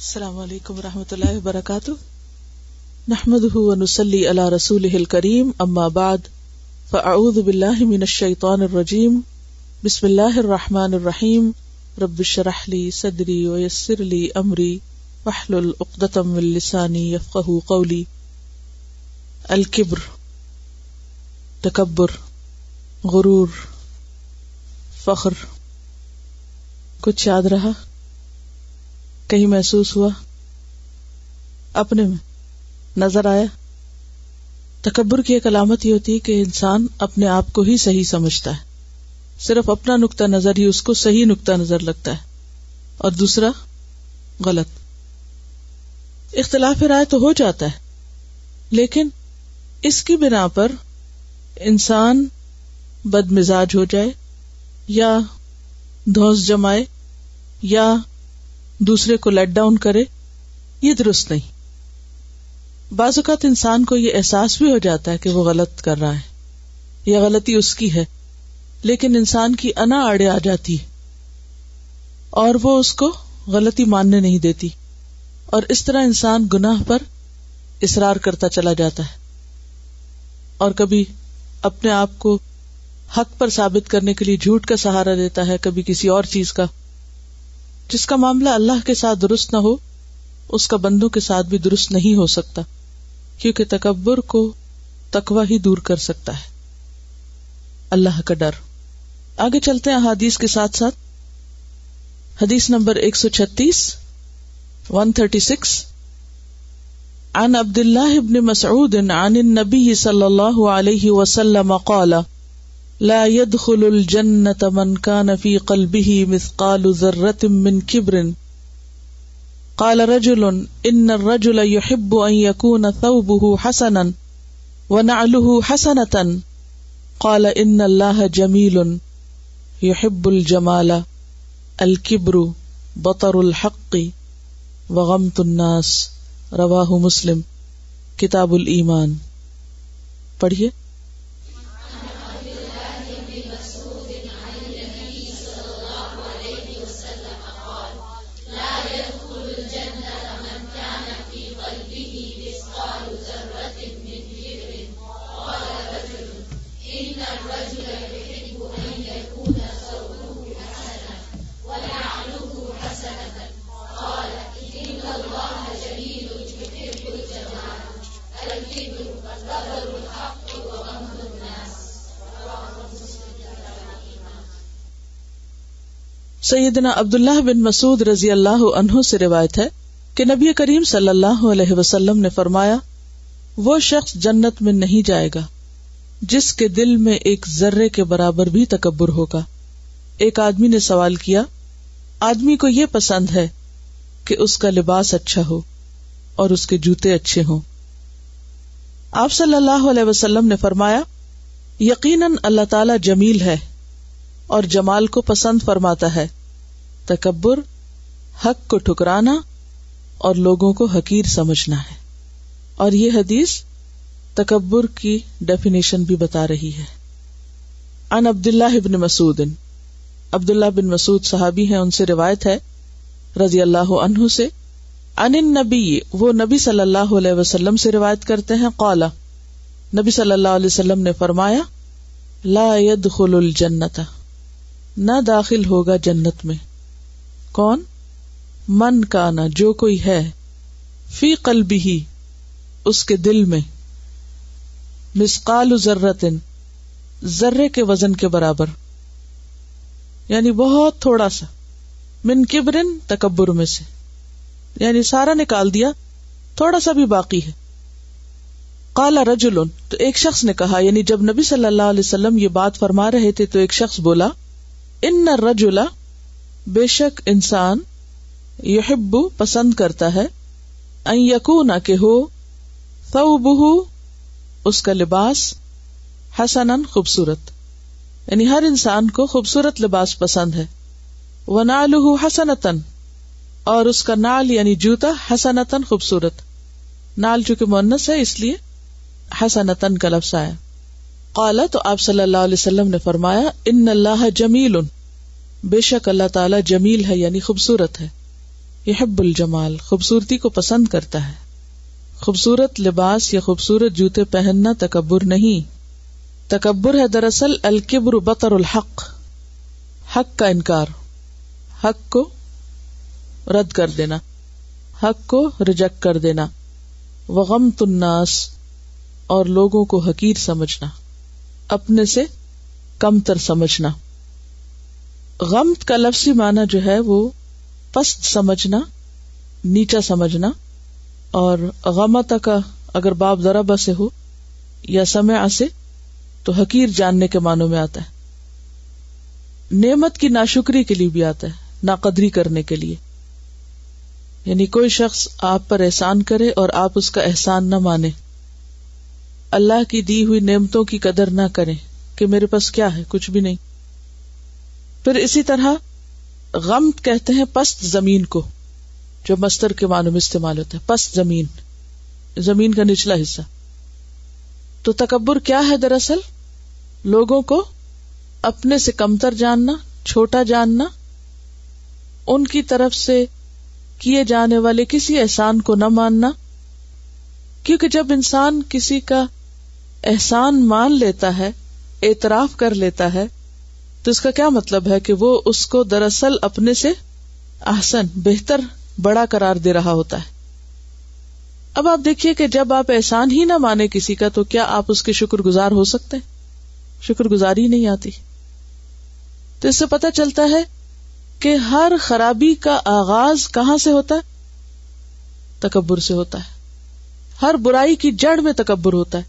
السلام علیکم و رحمۃ اللہ وبرکاتہ۔ نحمد نسلی اللہ رسول کریم اما بعد، فاعوذ باللہ من الشیطان الرجیم۔ بسم اللہ الرحمٰن الرحیم۔ رب شرح لی صدری ویسر لی امری۔ وحلل عقدتم من لسانی یفقہ قولی۔ الکبر، تکبر، غرور، فخر۔ کچھ یاد رہا؟ کہیں محسوس ہوا۔ اپنے میں نظر آیا۔ تکبر کی ایک علامت یہ ہوتی ہے کہ انسان اپنے آپ کو ہی صحیح سمجھتا ہے۔ صرف اپنا نقطہ نظر ہی اس کو صحیح نقطہ نظر لگتا ہے۔ اور دوسرا، غلط۔ اختلاف رائے تو ہو جاتا ہے، لیکن اس کی بنا پر انسان بد مزاج ہو جائے یا دھوس جمائے یا دوسرے کو لیٹ ڈاؤن کرے، یہ درست نہیں۔ بعض اوقات انسان کو یہ احساس بھی ہو جاتا ہے کہ وہ غلط کر رہا ہے، یا غلطی اس کی ہے، لیکن انسان کی انا آڑے آ جاتی ہے، اور وہ اس کو غلطی ماننے نہیں دیتی۔ اور اس طرح انسان گناہ پر اصرار کرتا چلا جاتا ہے۔ اور کبھی اپنے آپ کو حق پر ثابت کرنے کے لیے جھوٹ کا سہارا دیتا ہے، کبھی کسی اور چیز کا۔ جس کا معاملہ اللہ کے ساتھ درست نہ ہو، اس کا بندوں کے ساتھ بھی درست نہیں ہو سکتا، کیونکہ تکبر کو تکوا ہی دور کر سکتا ہے۔ اللہ کا ڈر۔ آگے چلتے ہیں حادیث کے ساتھ ساتھ۔ حدیث نمبر ایک سو چھتیس، ون تھرٹی سکس۔ عن عبد الله بن مسعود عن النبي صلى الله عليه وسلم قال لا يدخل الجنة من كان في قلبه مثقال ذرة من كبر. قال رجل، إن الرجل يحب أن يكون ثوبه حسنا ونعله حسنة. قال، إن الله جميل يحب الجمال، الكبر بطر الحق وغمت الناس. رواہ مسلم. کتاب الایمان پڑھیے۔ سیدنا عبداللہ بن مسعود رضی اللہ عنہ سے روایت ہے کہ نبی کریم صلی اللہ علیہ وسلم نے فرمایا، وہ شخص جنت میں نہیں جائے گا، جس کے دل میں ایک ذرے کے برابر بھی تکبر ہوگا۔ ایک آدمی نے سوال کیا، آدمی کو یہ پسند ہے کہ اس کا لباس اچھا ہو اور اس کے جوتے اچھے ہوں۔ آپ صلی اللہ علیہ وسلم نے فرمایا، یقیناً اللہ تعالی جمیل ہے اور جمال کو پسند فرماتا ہے۔ تکبر، حق کو ٹھکرانا اور لوگوں کو حقیر سمجھنا ہے۔ اور یہ حدیث تکبر کی ڈیفینیشن بھی بتا رہی ہے۔ ان عبد اللہ ابن مسعود عبد اللہ بن مسعود صحابی ہیں، ان سے روایت ہے، رضی اللہ عنہ سے۔ ان نبی وہ نبی صلی اللہ علیہ وسلم سے روایت کرتے ہیں۔ قالا نبی صلی اللہ علیہ وسلم نے فرمایا، لا يدخل الجنت نہ داخل ہوگا جنت میں۔ کون؟ من کا نا جو کوئی ہے، فی قلبی ہی اس کے دل میں۔ مسقال ذرتن، ذرے کے وزن کے برابر۔ یعنی بہت تھوڑا سا، من کبرن، تکبر میں سے۔ یعنی سارا نکال دیا، تھوڑا سا بھی باقی ہے۔ کالا رجول تو ایک شخص نے کہا یعنی جب نبی صلی اللہ علیہ وسلم یہ بات فرما رہے تھے، تو ایک شخص بولا، ان رجولا بے شک انسان یحب پسند کرتا ہے یقو کہ ہو بہو اس کا لباس حسن خوبصورت۔ یعنی ہر انسان کو خوبصورت لباس پسند ہے۔ وہ نال حسنتن اور اس کا نال یعنی جوتا حسنتن خوبصورت۔ نال چونکہ مونس ہے، اس لیے حسنتن کا لفظ آیا۔ قالا تو آپ صلی اللہ علیہ وسلم نے فرمایا، ان اللہ جمیل بے شک اللہ تعالیٰ جمیل ہے یعنی خوبصورت ہے۔ یہ حب الجمال، خوبصورتی کو پسند کرتا ہے۔ خوبصورت لباس یا خوبصورت جوتے پہننا تکبر نہیں۔ تکبر ہے دراصل الکبر بطر الحق۔ حق کا انکار۔ حق کو رد کر دینا۔ حق کو ریجیکٹ کر دینا۔ وغم تناس اور لوگوں کو حقیر سمجھنا۔ اپنے سے کم تر سمجھنا۔ غم کا لفظی معنی جو ہے وہ پست سمجھنا، نیچا سمجھنا، اور غمتا کا اگر باب ذرا سے ہو یا سمے سے، تو حقیر جاننے کے معنوں میں آتا ہے۔ نعمت کی ناشکری کے لیے بھی آتا ہے، ناقدری کرنے کے لیے۔ یعنی کوئی شخص آپ پر احسان کرے اور آپ اس کا احسان نہ مانے۔ اللہ کی دی ہوئی نعمتوں کی قدر نہ کرے کہ میرے پاس کیا ہے، کچھ بھی نہیں۔ پھر اسی طرح غم کہتے ہیں پست زمین کو، جو مستر کے معنوں میں استعمال ہوتا ہے، پست زمین۔ زمین کا نچلا حصہ۔ تو تکبر کیا ہے دراصل؟ لوگوں کو اپنے سے کمتر جاننا، چھوٹا جاننا، ان کی طرف سے کیے جانے والے کسی احسان کو نہ ماننا۔ کیونکہ جب انسان کسی کا احسان مان لیتا ہے، اعتراف کر لیتا ہے تو اس کا کیا مطلب ہے کہ وہ اس کو دراصل اپنے سے احسن، بہتر، بڑا قرار دے رہا ہوتا ہے۔ اب آپ دیکھیے کہ جب آپ احسان ہی نہ مانے کسی کا تو کیا آپ اس کے شکر گزار ہو سکتے شکر گزاری نہیں آتی۔ تو اس سے پتا چلتا ہے کہ ہر خرابی کا آغاز کہاں سے ہوتا ہے؟ تکبر سے ہوتا ہے۔ ہر برائی کی جڑ میں تکبر ہوتا ہے۔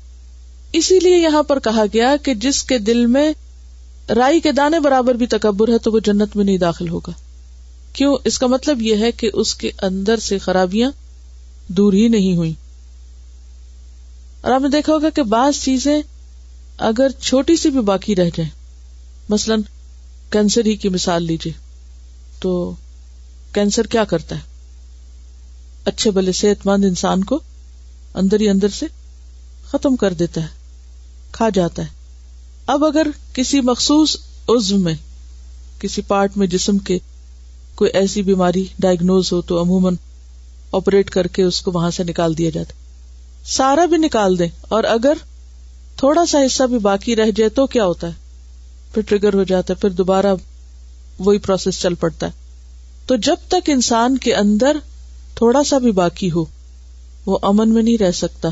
اسی لیے یہاں پر کہا گیا کہ جس کے دل میں رائی کے دانے برابر بھی تکبر ہے تو وہ جنت میں نہیں داخل ہوگا۔ کیوں؟ اس کا مطلب یہ ہے کہ اس کے اندر سے خرابیاں دور ہی نہیں ہوئی اور آپ نے دیکھا ہوگا کہ بعض چیزیں اگر چھوٹی سی بھی باقی رہ جائیں، مثلاً کینسر ہی کی مثال لیجیے تو کینسر کیا کرتا ہے؟ اچھے بلے صحت مند انسان کو اندر ہی اندر سے ختم کر دیتا ہے، کھا جاتا ہے۔ اب اگر کسی مخصوص عزم میں، کسی پارٹ میں جسم کے کوئی ایسی بیماری ڈائگنوز ہو تو عموماً آپریٹ کر کے اس کو وہاں سے نکال دیا جاتا سارا بھی نکال دیں اور اگر تھوڑا سا حصہ بھی باقی رہ جائے تو کیا ہوتا ہے؟ پھر ٹریگر ہو جاتا ہے، پھر دوبارہ وہی پروسیس چل پڑتا ہے۔ تو جب تک انسان کے اندر تھوڑا سا بھی باقی ہو، وہ امن میں نہیں رہ سکتا۔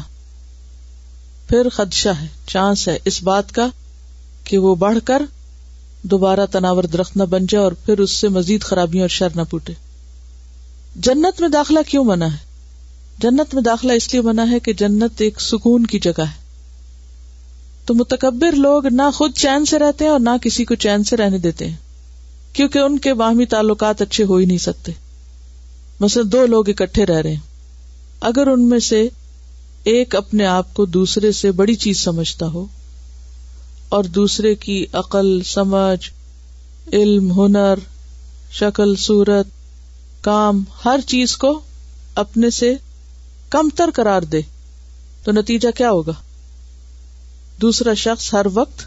پھر خدشہ ہے، چانس ہے۔ اس بات کا کہ وہ بڑھ کر دوبارہ تناور درخت نہ بن جائے اور پھر اس سے مزید خرابیاں اور شر نہ پوٹے جنت میں داخلہ کیوں منع ہے؟ جنت میں داخلہ اس لیے منع ہے کہ جنت ایک سکون کی جگہ ہے۔ تو متکبر لوگ نہ خود چین سے رہتے ہیں اور نہ کسی کو چین سے رہنے دیتے ہیں۔ کیونکہ ان کے باہمی تعلقات اچھے ہو ہی نہیں سکتے۔ مثلا دو لوگ اکٹھے رہ رہے ہیں۔ اگر ان میں سے ایک اپنے آپ کو دوسرے سے بڑی چیز سمجھتا ہو اور دوسرے کی عقل، سمجھ، علم، ہنر، شکل، صورت، کام، ہر چیز کو اپنے سے کم تر کرار دے۔ تو نتیجہ کیا ہوگا؟ دوسرا شخص ہر وقت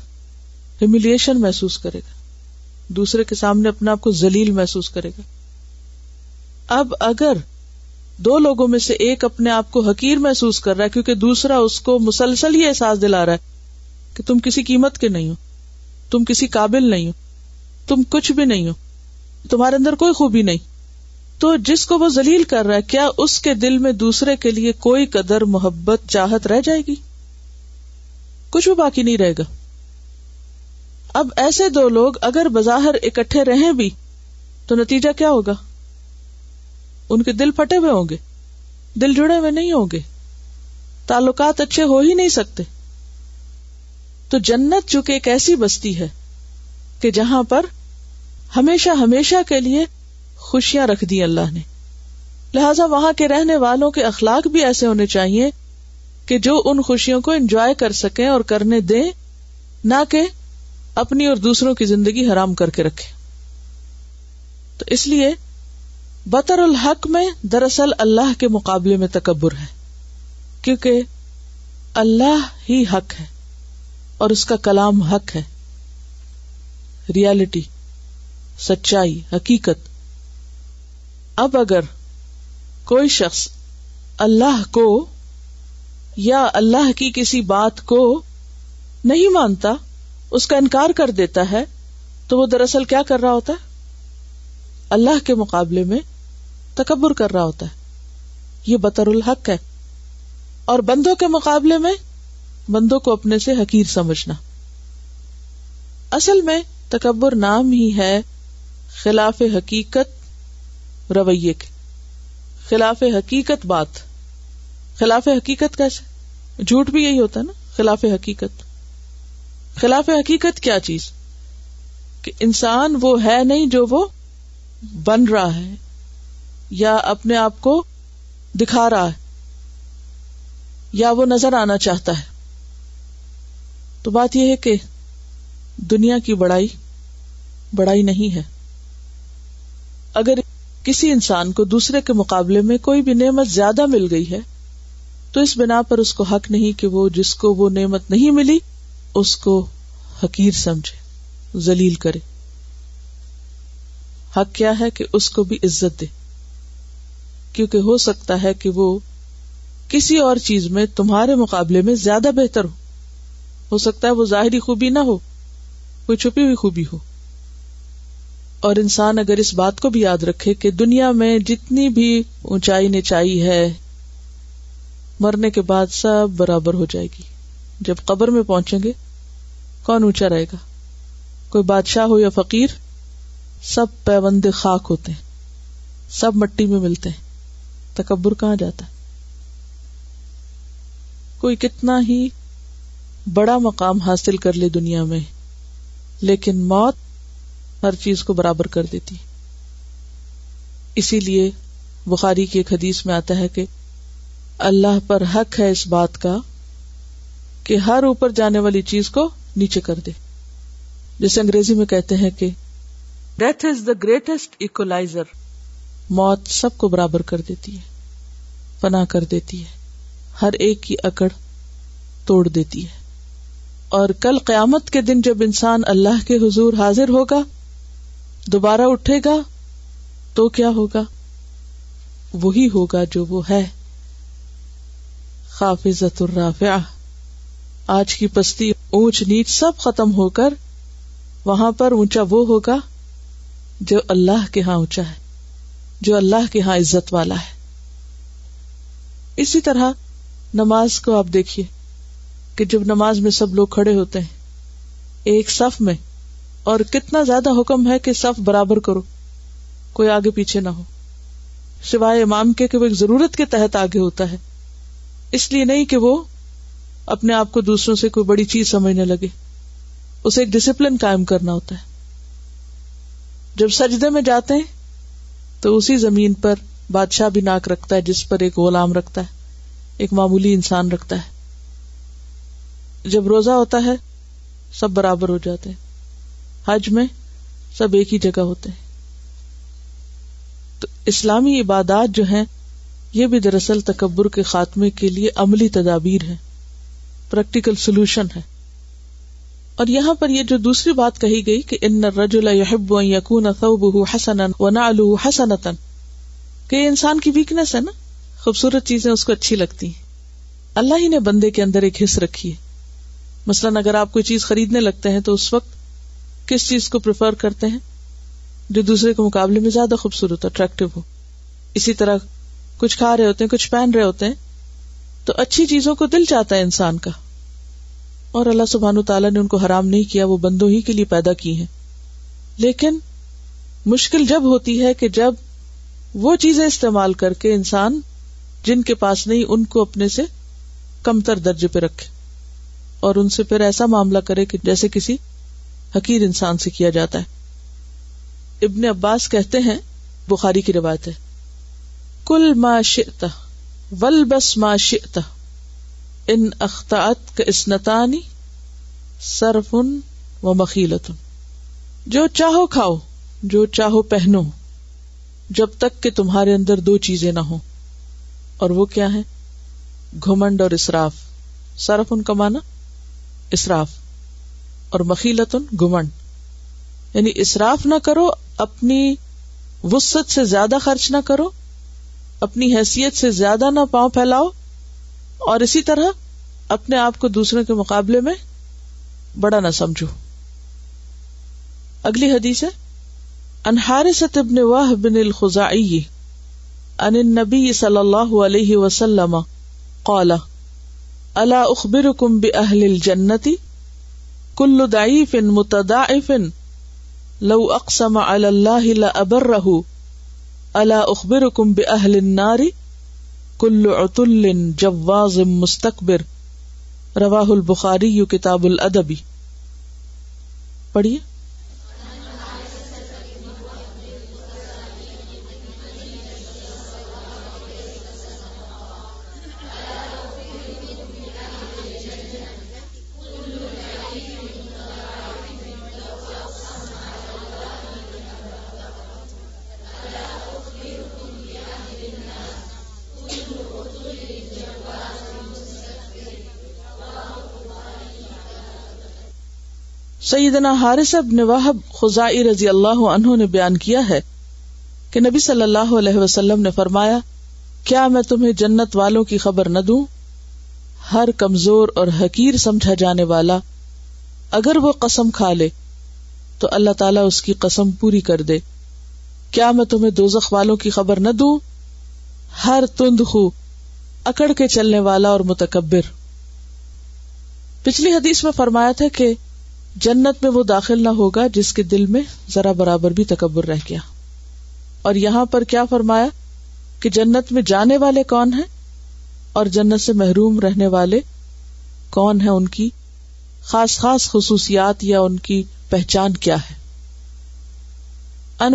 ہیملیشن محسوس کرے گا۔ دوسرے کے سامنے اپنے آپ کو ذلیل محسوس کرے گا۔ اب اگر دو لوگوں میں سے ایک اپنے آپ کو حقیر محسوس کر رہا ہے کیونکہ دوسرا اس کو مسلسل ہی احساس دلا رہا ہے کہ تم کسی قیمت کے نہیں ہو، تم کسی قابل نہیں ہو، تم کچھ بھی نہیں ہو، تمہارے اندر کوئی خوبی نہیں۔ تو جس کو وہ ذلیل کر رہا ہے، کیا اس کے دل میں دوسرے کے لیے کوئی قدر محبت چاہت رہ جائے گی؟ کچھ بھی باقی نہیں رہے گا۔ اب ایسے دو لوگ اگر بظاہر اکٹھے رہیں بھی، تو نتیجہ کیا ہوگا؟ ان کے دل پھٹے ہوئے ہوں گے، دل جڑے ہوئے نہیں ہوں گے۔ تعلقات اچھے ہو ہی نہیں سکتے۔ تو جنت چونکہ ایک ایسی بستی ہے کہ جہاں پر ہمیشہ ہمیشہ کے لیے خوشیاں رکھ دی اللہ نے۔ لہذا وہاں کے رہنے والوں کے اخلاق بھی ایسے ہونے چاہیے کہ جو ان خوشیوں کو انجوائے کر سکیں اور کرنے دیں، نہ کہ اپنی اور دوسروں کی زندگی حرام کر کے رکھے تو اس لیے بطر الحق میں دراصل اللہ کے مقابلے میں تکبر ہے، کیونکہ اللہ ہی حق ہے۔ اور اس کا کلام حق ہے۔ ریالٹی، سچائی، حقیقت۔ اب اگر کوئی شخص اللہ کو یا اللہ کی کسی بات کو نہیں مانتا، اس کا انکار کر دیتا ہے، تو وہ دراصل کیا کر رہا ہوتا ہے؟ اللہ کے مقابلے میں تکبر کر رہا ہوتا ہے۔ یہ بطر الحق ہے۔ اور بندوں کے مقابلے میں بندوں کو اپنے سے حقیر سمجھنا۔ اصل میں تکبر نام ہی ہے خلاف حقیقت رویے کے۔ خلاف حقیقت بات۔ خلاف حقیقت کیسے؟ جھوٹ بھی یہی ہوتا ہے نا، خلاف حقیقت۔ خلاف حقیقت کیا چیز؟ کہ انسان وہ ہے نہیں جو وہ بن رہا ہے یا اپنے آپ کو دکھا رہا ہے یا وہ نظر آنا چاہتا ہے۔ تو بات یہ ہے کہ دنیا کی بڑائی بڑائی نہیں ہے۔ اگر کسی انسان کو دوسرے کے مقابلے میں کوئی بھی نعمت زیادہ مل گئی ہے، تو اس بنا پر اس کو حق نہیں کہ وہ جس کو وہ نعمت نہیں ملی، اس کو حقیر سمجھے، ذلیل کرے۔ حق کیا ہے کہ اس کو بھی عزت دے۔ کیونکہ ہو سکتا ہے کہ وہ کسی اور چیز میں تمہارے مقابلے میں زیادہ بہتر ہو۔ ہو سکتا ہے وہ ظاہری خوبی نہ ہو، کوئی چھپی ہوئی خوبی ہو۔ اور انسان اگر اس بات کو بھی یاد رکھے کہ دنیا میں جتنی بھی اونچائی نچائی ہے، مرنے کے بعد سب برابر ہو جائے گی۔ جب قبر میں پہنچیں گے، کون اونچا رہے گا؟ کوئی بادشاہ ہو یا فقیر، سب پیوند خاک ہوتے ہیں۔ سب مٹی میں ملتے ہیں۔ تکبر کہاں جاتا؟ ہے کوئی کتنا ہی بڑا مقام حاصل کر لے دنیا میں، لیکن موت ہر چیز کو برابر کر دیتی۔ اسی لیے بخاری کی ایک حدیث میں آتا ہے کہ اللہ پر حق ہے اس بات کا کہ ہر اوپر جانے والی چیز کو نیچے کر دے۔ جیسے انگریزی میں کہتے ہیں کہ ڈیتھ از دا گریٹسٹ اکولائزر موت سب کو برابر کر دیتی ہے، پناہ کر دیتی ہے، ہر ایک کی اکڑ توڑ دیتی ہے۔ اور کل قیامت کے دن جب انسان اللہ کے حضور حاضر ہوگا، دوبارہ اٹھے گا، تو کیا ہوگا؟ وہی ہوگا جو وہ ہے۔ خافظت الرافع آج کی پستی اونچ نیچ سب ختم ہو کر وہاں پر اونچا وہ ہوگا جو اللہ کے ہاں اونچا ہے، جو اللہ کے ہاں عزت والا ہے۔ اسی طرح نماز کو آپ دیکھیے۔ کہ جب نماز میں سب لوگ کھڑے ہوتے ہیں، ایک صف میں، اور کتنا زیادہ حکم ہے کہ صف برابر کرو، کوئی آگے پیچھے نہ ہو۔ سوائے امام کے کہ وہ ایک ضرورت کے تحت آگے ہوتا ہے۔ اس لیے نہیں کہ وہ اپنے آپ کو دوسروں سے کوئی بڑی چیز سمجھنے لگے۔ اسے ایک ڈسپلن قائم کرنا ہوتا ہے۔ جب سجدے میں جاتے ہیں، تو اسی زمین پر بادشاہ بھی ناک رکھتا ہے، جس پر ایک غلام رکھتا ہے، ایک معمولی انسان رکھتا ہے۔ جب روزہ ہوتا ہے، سب برابر ہو جاتے ہیں۔ حج میں سب ایک ہی جگہ ہوتے ہیں۔ تو اسلامی عبادات جو ہیں، یہ بھی دراصل تکبر کے خاتمے کے لیے عملی تدابیر ہے پریکٹیکل سولوشن ہے اور یہاں پر یہ جو دوسری بات کہی گئی کہ ان رجول یحب یقون حسن و نعلو حسنتن کہ یہ انسان کی ویکنیس ہے نا۔ خوبصورت چیزیں اس کو اچھی لگتی ہیں۔ اللہ ہی نے بندے کے اندر ایک حص رکھی ہے۔ مثلاً اگر آپ کوئی چیز خریدنے لگتے ہیں تو اس وقت کس چیز کو پریفر کرتے ہیں؟ جو دوسرے کے مقابلے میں زیادہ خوبصورت اٹریکٹو ہو۔ اسی طرح کچھ کھا رہے ہوتے ہیں، کچھ پہن رہے ہوتے ہیں، تو اچھی چیزوں کو دل چاہتا ہے انسان کا۔ اور اللہ سبحان تعالیٰ نے ان کو حرام نہیں کیا، وہ بندوں ہی کے لیے پیدا کی ہیں۔ لیکن مشکل جب ہوتی ہے کہ جب وہ چیزیں استعمال کر کے انسان جن کے پاس نہیں، ان کو اپنے سے کم تر درجے پہ رکھے۔ اور ان سے پھر ایسا معاملہ کرے کہ جیسے کسی حقیر انسان سے کیا جاتا ہے۔ ابن عباس کہتے ہیں، بخاری کی روایت ہے، کل ما شئتا ول بس ما شئتا ان اختاط کا اسنتانی سرفن و مخیلتن۔ جو چاہو کھاؤ، جو چاہو پہنو، جب تک کہ تمہارے اندر دو چیزیں نہ ہوں۔ اور وہ کیا ہے گھمنڈ اور اسراف۔ سرف ان کا مانا اسراف اور مخیلتن گھمنڈ یعنی اسراف نہ کرو، اپنی وسط سے زیادہ خرچ نہ کرو، اپنی حیثیت سے زیادہ نہ پاؤں پھیلاؤ، اور اسی طرح اپنے آپ کو دوسروں کے مقابلے میں بڑا نہ سمجھو۔ اگلی حدیث ہے انحارثت ابن واہ بن الخزائی ان النبی صلی اللہ علیہ وسلم قال الا اخبرکم باہل الجنتی کل ضعیف متضاعف لو اقسم علی اللہ لابرہ الا اخبرکم باہل النار کل عتل جواز مستکبر رواہ البخاری کتاب الادبی پڑھیے سیدنا حارث ابن وحب خزائی رضی اللہ عنہ نے بیان کیا ہے کہ نبی صلی اللہ علیہ وسلم نے فرمایا، کیا میں تمہیں جنت والوں کی خبر نہ دوں؟ ہر کمزور اور حقیر سمجھا جانے والا اگر وہ قسم کھا لے، تو اللہ تعالیٰ اس کی قسم پوری کر دے۔ کیا میں تمہیں دوزخ والوں کی خبر نہ دوں؟ ہر تند خو، اکڑ کے چلنے والا اور متکبر۔ پچھلی حدیث میں فرمایا تھا کہ جنت میں وہ داخل نہ ہوگا جس کے دل میں ذرا برابر بھی تکبر رہ گیا۔ اور یہاں پر کیا فرمایا کہ جنت میں جانے والے کون ہیں اور جنت سے محروم رہنے والے کون ہیں ان کی خاص خاص خصوصیات یا ان کی پہچان کیا ہے؟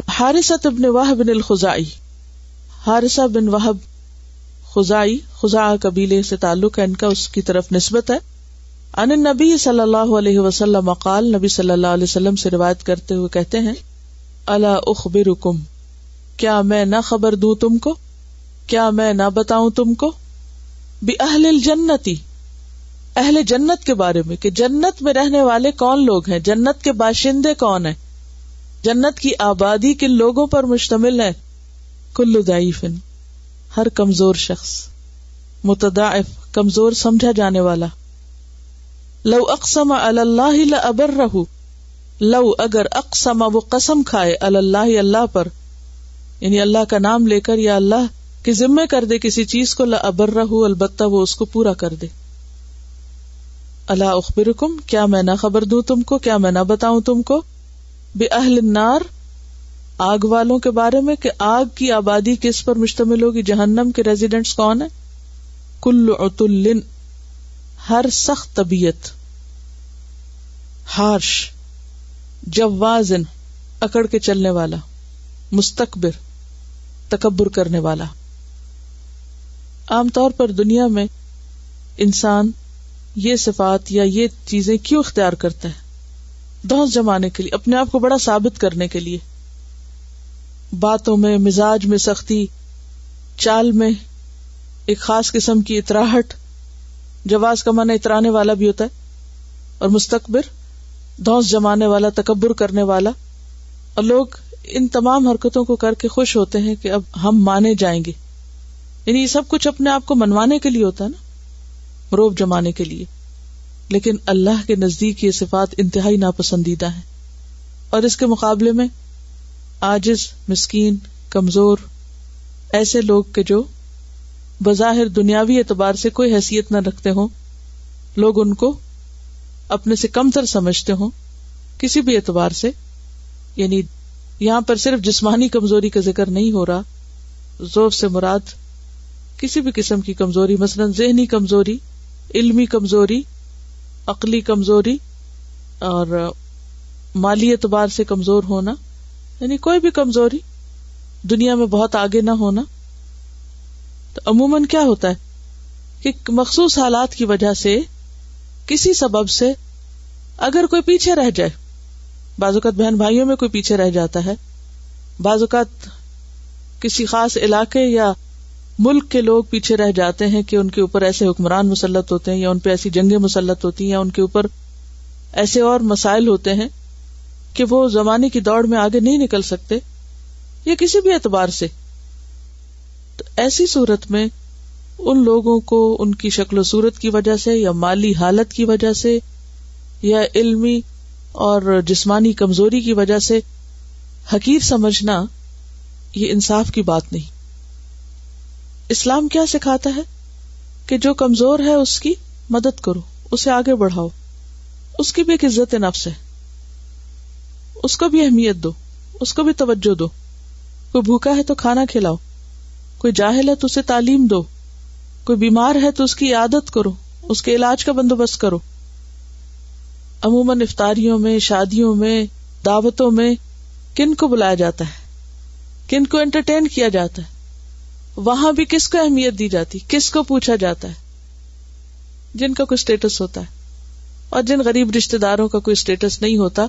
حارثت ابن واہ بن الخائی حارثہ بن وحب خزائی خزا قبیلے سے تعلق ہے، ان کا اس کی طرف نسبت ہے۔ ان نبی صلی اللہ علیہ وسلم قال، نبی صلی اللہ علیہ وسلم سے روایت کرتے ہوئے کہتے ہیں اللہ اخبرکم، کیا میں نہ خبر دوں تم کو؟ کیا میں نہ بتاؤں تم کو؟ بھی اہل الجنتی، اہل جنت کے بارے میں، کہ جنت میں رہنے والے کون لوگ ہیں؟ جنت کے باشندے کون ہیں؟ جنت کی آبادی کن لوگوں پر مشتمل ہے؟ کلو دائفن ہر کمزور شخص متدائف کمزور سمجھا جانے والا۔ لو اقسم اللہ ابر رہ لو اگر اقسم وہ قسم کھائے اللہ اللہ پر یعنی اللہ کا نام لے کر یا اللہ کے ذمے کر دے کسی چیز کو ابر رہ البتہ وہ اس کو پورا کر دے۔ اللہ اخبر کیا میں نہ خبر دوں تم کو، کیا میں نہ بتاؤں تم کو؟ بے اہل نار آگ والوں کے بارے میں، کہ آگ کی آبادی کس پر مشتمل ہوگی؟ جہنم کے ریزیڈینٹس کون ہے کل ہر سخت طبیعت۔ ہارش، جوازن، اکڑ کے چلنے والا مستقبر تکبر کرنے والا۔ عام طور پر دنیا میں انسان یہ صفات یا یہ چیزیں کیوں اختیار کرتا ہے؟ دوس جمانے کے لیے، اپنے آپ کو بڑا ثابت کرنے کے لیے۔ باتوں میں، مزاج میں سختی، چال میں ایک خاص قسم کی اطراہٹ جواز کا معنی اترانے والا بھی ہوتا ہے، اور مستقبر دھوس جمانے والا، تکبر کرنے والا۔ اور لوگ ان تمام حرکتوں کو کر کے خوش ہوتے ہیں کہ اب ہم مانے جائیں گے۔ یعنی یہ سب کچھ اپنے آپ کو منوانے کے لیے ہوتا ہے نا، روب جمانے کے لیے۔ لیکن اللہ کے نزدیک یہ صفات انتہائی ناپسندیدہ ہے اور اس کے مقابلے میں آجز مسکین، کمزور، ایسے لوگ کے جو بظاہر دنیاوی اعتبار سے کوئی حیثیت نہ رکھتے ہوں، لوگ ان کو اپنے سے کم تر سمجھتے ہوں کسی بھی اعتبار سے یعنی یہاں پر صرف جسمانی کمزوری کا ذکر نہیں ہو رہا ذوف سے مراد کسی بھی قسم کی کمزوری، مثلاً ذہنی کمزوری، علمی کمزوری، عقلی کمزوری اور مالی اعتبار سے کمزور ہونا یعنی کوئی بھی کمزوری دنیا میں بہت آگے نہ ہونا۔ تو عموماً کیا ہوتا ہے؟ کہ مخصوص حالات کی وجہ سے کسی سبب سے اگر کوئی پیچھے رہ جائے، بعض اوقات بہن بھائیوں میں کوئی پیچھے رہ جاتا ہے، بعض اوقات کسی خاص علاقے یا ملک کے لوگ پیچھے رہ جاتے ہیں کہ ان کے اوپر ایسے حکمران مسلط ہوتے ہیں یا ان پہ ایسی جنگیں مسلط ہوتی ہیں یا ان کے اوپر ایسے اور مسائل ہوتے ہیں کہ وہ زمانے کی دوڑ میں آگے نہیں نکل سکتے، یا کسی بھی اعتبار سے۔ تو ایسی صورت میں ان لوگوں کو ان کی شکل و صورت کی وجہ سے یا مالی حالت کی وجہ سے یا علمی اور جسمانی کمزوری کی وجہ سے حقیر سمجھنا یہ انصاف کی بات نہیں۔ اسلام کیا سکھاتا ہے؟ کہ جو کمزور ہے اس کی مدد کرو، اسے آگے بڑھاؤ، اس کی بھی ایک عزت نفس ہے۔ اس کو بھی اہمیت دو، اس کو بھی توجہ دو۔ کوئی بھوکا ہے تو کھانا کھلاؤ، کوئی جاہل ہے تو اسے تعلیم دو۔ کوئی بیمار ہے تو اس کی عادت کرو، اس کے علاج کا بندوبست کرو۔ عموماً افطاریوں میں، شادیوں میں، دعوتوں میں کن کو بلایا جاتا ہے؟ کن کو انٹرٹین کیا جاتا ہے؟ وہاں بھی کس کو اہمیت دی جاتی؟ کس کو پوچھا جاتا ہے؟ جن کا کوئی اسٹیٹس ہوتا ہے۔ اور جن غریب رشتے داروں کا کوئی اسٹیٹس نہیں ہوتا،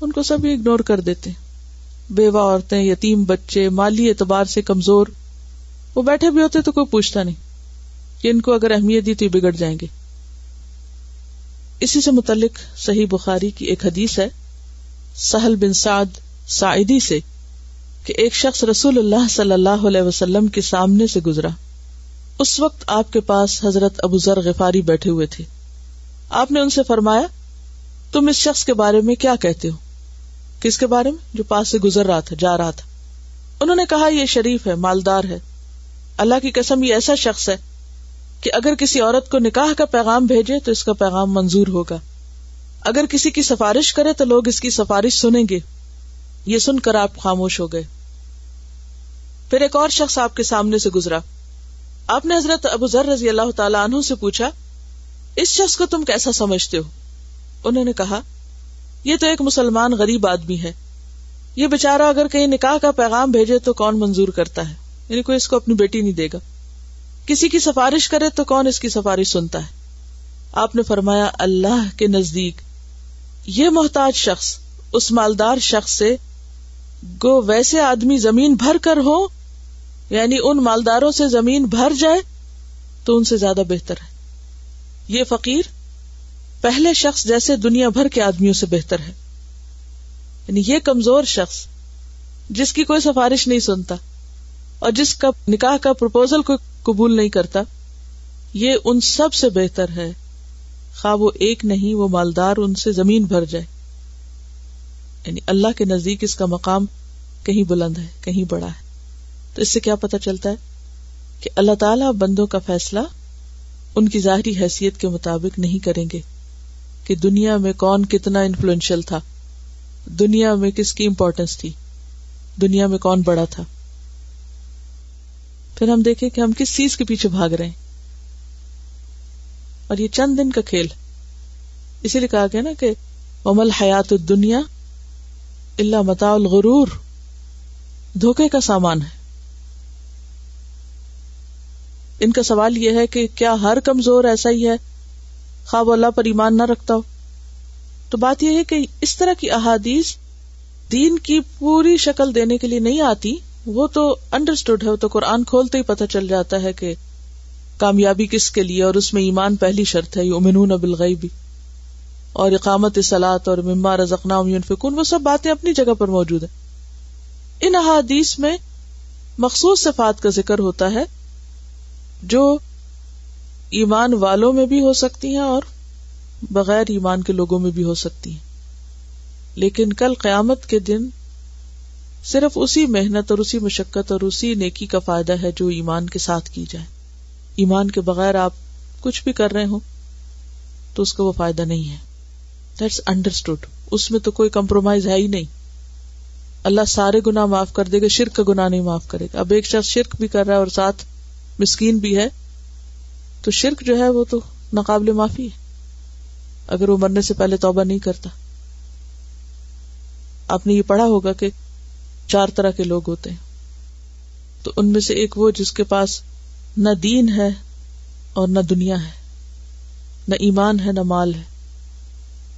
ان کو سب اگنور کر دیتے بیوہ عورتیں، یتیم بچے، مالی اعتبار سے کمزور، وہ بیٹھے بھی ہوتے تو کوئی پوچھتا نہیں۔ کہ ان کو اگر اہمیت دی تو یہ بگڑ جائیں گے۔ اسی سے متعلق صحیح بخاری کی ایک حدیث ہے، سہل بن سعد سعیدی سے کہ ایک شخص رسول اللہ صلی اللہ علیہ وسلم کے سامنے سے گزرا۔ اس وقت آپ کے پاس حضرت ابو ذر غفاری بیٹھے ہوئے تھے۔ آپ نے ان سے فرمایا، تم اس شخص کے بارے میں کیا کہتے ہو؟ کس کے بارے میں؟ جو پاس سے گزر رہا تھا، جا رہا تھا۔ انہوں نے کہا، یہ شریف ہے، مالدار ہے۔ اللہ کی قسم، یہ ایسا شخص ہے کہ اگر کسی عورت کو نکاح کا پیغام بھیجے تو اس کا پیغام منظور ہوگا۔ اگر کسی کی سفارش کرے تو لوگ اس کی سفارش سنیں گے۔ یہ سن کر آپ خاموش ہو گئے۔ پھر ایک اور شخص آپ کے سامنے سے گزرا۔ آپ نے حضرت ابو ذر رضی اللہ تعالیٰ عنہ سے پوچھا، اس شخص کو تم کیسا سمجھتے ہو؟ انہوں نے کہا، یہ تو ایک مسلمان غریب آدمی ہے۔ یہ بےچارا اگر کہیں نکاح کا پیغام بھیجے تو کون منظور کرتا ہے؟ یعنی کوئی اس کو اپنی بیٹی نہیں دے گا۔ کسی کی سفارش کرے تو کون اس کی سفارش سنتا ہے؟ آپ نے فرمایا، اللہ کے نزدیک۔ یہ محتاج شخص، اس مالدار شخص سے گو ویسے آدمی زمین بھر کر ہو یعنی ان مالداروں سے زمین بھر جائے، تو ان سے زیادہ بہتر ہے۔ یہ فقیر پہلے شخص جیسے دنیا بھر کے آدمیوں سے بہتر ہے۔ یعنی یہ کمزور شخص جس کی کوئی سفارش نہیں سنتا اور جس کا نکاح کا پرپوزل کو قبول نہیں کرتا، یہ ان سب سے بہتر ہے۔ خواہ وہ ایک نہیں، وہ مالدار ان سے زمین بھر جائے۔ یعنی اللہ کے نزدیک اس کا مقام کہیں بلند ہے، کہیں بڑا ہے۔ تو اس سے کیا پتا چلتا ہے کہ اللہ تعالیٰ بندوں کا فیصلہ ان کی ظاہری حیثیت کے مطابق نہیں کریں گے کہ دنیا میں کون کتنا انفلوئنشل تھا، دنیا میں کس کی امپورٹینس تھی، دنیا میں کون بڑا تھا۔ پھر ہم دیکھیں کہ ہم کس چیز کے پیچھے بھاگ رہے ہیں۔ اور یہ چند دن کا کھیل۔ اسی لیے کہا گیا نا کہ ممل حیات دنیا اللہ متا الغرور۔ دھوکے کا سامان ہے۔ ان کا سوال یہ ہے کہ کیا ہر کمزور ایسا ہی ہے؟ خواب اللہ پر ایمان نہ رکھتا ہو۔ تو بات یہ ہے کہ اس طرح کی احادیث دین کی پوری شکل دینے کے لیے نہیں آتی۔ وہ تو انڈرسٹوڈ ہے، وہ تو قرآن کھولتے ہی پتہ چل جاتا ہے کہ کامیابی کس کے لیے اور اس میں ایمان پہلی شرط ہے امنون بالغیبی اور اقامت سلاد اور مما رزقنا فکون وہ سب باتیں اپنی جگہ پر موجود ہیں۔ ان احادیث میں مخصوص صفات کا ذکر ہوتا ہے، جو ایمان والوں میں بھی ہو سکتی ہیں اور بغیر ایمان کے لوگوں میں بھی ہو سکتی ہیں۔ لیکن کل قیامت کے دن صرف اسی محنت اور اسی مشقت اور اسی نیکی کا فائدہ ہے جو ایمان کے ساتھ کی جائے۔ ایمان کے بغیر آپ کچھ بھی کر رہے ہوں تو اس کا وہ فائدہ نہیں ہے۔ دیٹس انڈرسٹوڈ اس میں تو کوئی کمپرومائز ہے ہی نہیں۔ اللہ سارے گنا معاف کر دے گا، شرک کا گنا نہیں معاف کرے گا۔ اب ایک شخص شرک بھی کر رہا ہے اور ساتھ مسکین بھی ہے، تو شرک جو ہے وہ تو ناقابل معافی ہے۔ اگر وہ مرنے سے پہلے توبہ نہیں کرتا۔ آپ نے یہ پڑھا ہوگا کہ چار طرح کے لوگ ہوتے ہیں۔ تو ان میں سے ایک وہ جس کے پاس نہ دین ہے اور نہ دنیا ہے، نہ ایمان ہے، نہ مال ہے،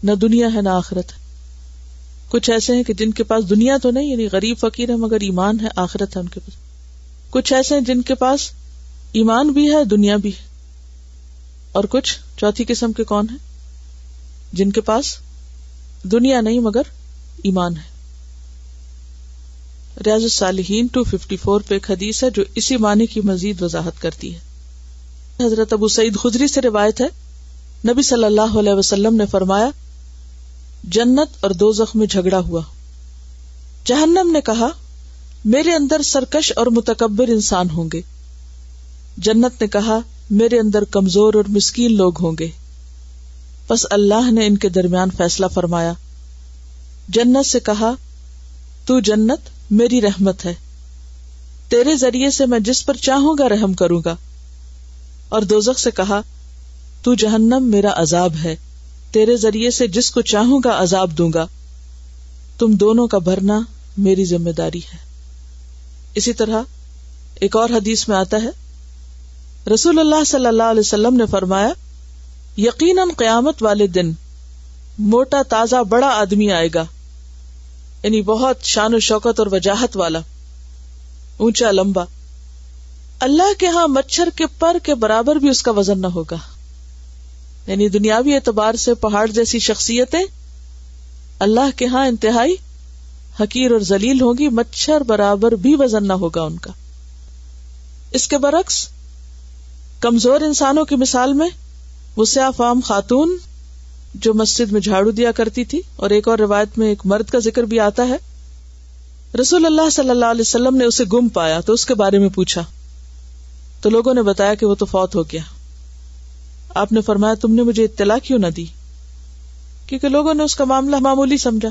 نہ دنیا ہے، نہ آخرت ہے۔ کچھ ایسے ہیں کہ جن کے پاس دنیا تو نہیں یعنی غریب، فقیر ہے، مگر ایمان ہے، آخرت ہے ان کے پاس۔ کچھ ایسے ہیں جن کے پاس ایمان بھی ہے، دنیا بھی ہے۔ اور کچھ چوتھی قسم کے کون ہیں؟ جن کے پاس دنیا نہیں، مگر ایمان ہے۔ ریاض الصالحین 254 پہ ایک حدیث ہے جو اسی معنی کی مزید وضاحت کرتی ہے۔ حضرت ابو سعید خدری سے روایت ہے۔ نبی صلی اللہ علیہ وسلم نے فرمایا، جنت اور دو زخم میں جھگڑا ہوا۔ جہنم نے کہا، میرے اندر سرکش اور متکبر انسان ہوں گے۔ جنت نے کہا، میرے اندر کمزور اور مسکین لوگ ہوں گے۔ بس اللہ نے ان کے درمیان فیصلہ فرمایا۔ جنت سے کہا، تو جنت میری رحمت ہے۔ تیرے ذریعے سے میں جس پر چاہوں گا رحم کروں گا۔ اور دوزخ سے کہا، تو جہنم میرا عذاب ہے۔ تیرے ذریعے سے جس کو چاہوں گا عذاب دوں گا۔ تم دونوں کا بھرنا میری ذمہ داری ہے۔ اسی طرح ایک اور حدیث میں آتا ہے۔ رسول اللہ صلی اللہ علیہ وسلم نے فرمایا، یقیناً قیامت والے دن موٹا تازہ بڑا آدمی آئے گا۔ یعنی بہت شان و شوکت اور وجاہت والا، اونچا، لمبا۔ اللہ کے ہاں مچھر کے پر کے برابر بھی اس کا وزن نہ ہوگا۔ یعنی دنیاوی اعتبار سے پہاڑ جیسی شخصیتیں اللہ کے ہاں انتہائی حقیر اور ذلیل ہوگی مچھر برابر بھی وزن نہ ہوگا ان کا۔ اس کے برعکس، کمزور انسانوں کی مثال میں وہ فام خاتون جو مسجد میں جھاڑو دیا کرتی تھی اور ایک اور روایت میں ایک مرد کا ذکر بھی آتا ہے۔ رسول اللہ صلی اللہ علیہ وسلم نے اسے گم پایا تو اس کے بارے میں پوچھا۔ تو لوگوں نے بتایا کہ وہ تو فوت ہو گیا۔ آپ نے فرمایا، تم نے مجھے اطلاع کیوں نہ دی؟ کیونکہ لوگوں نے اس کا معاملہ معمولی سمجھا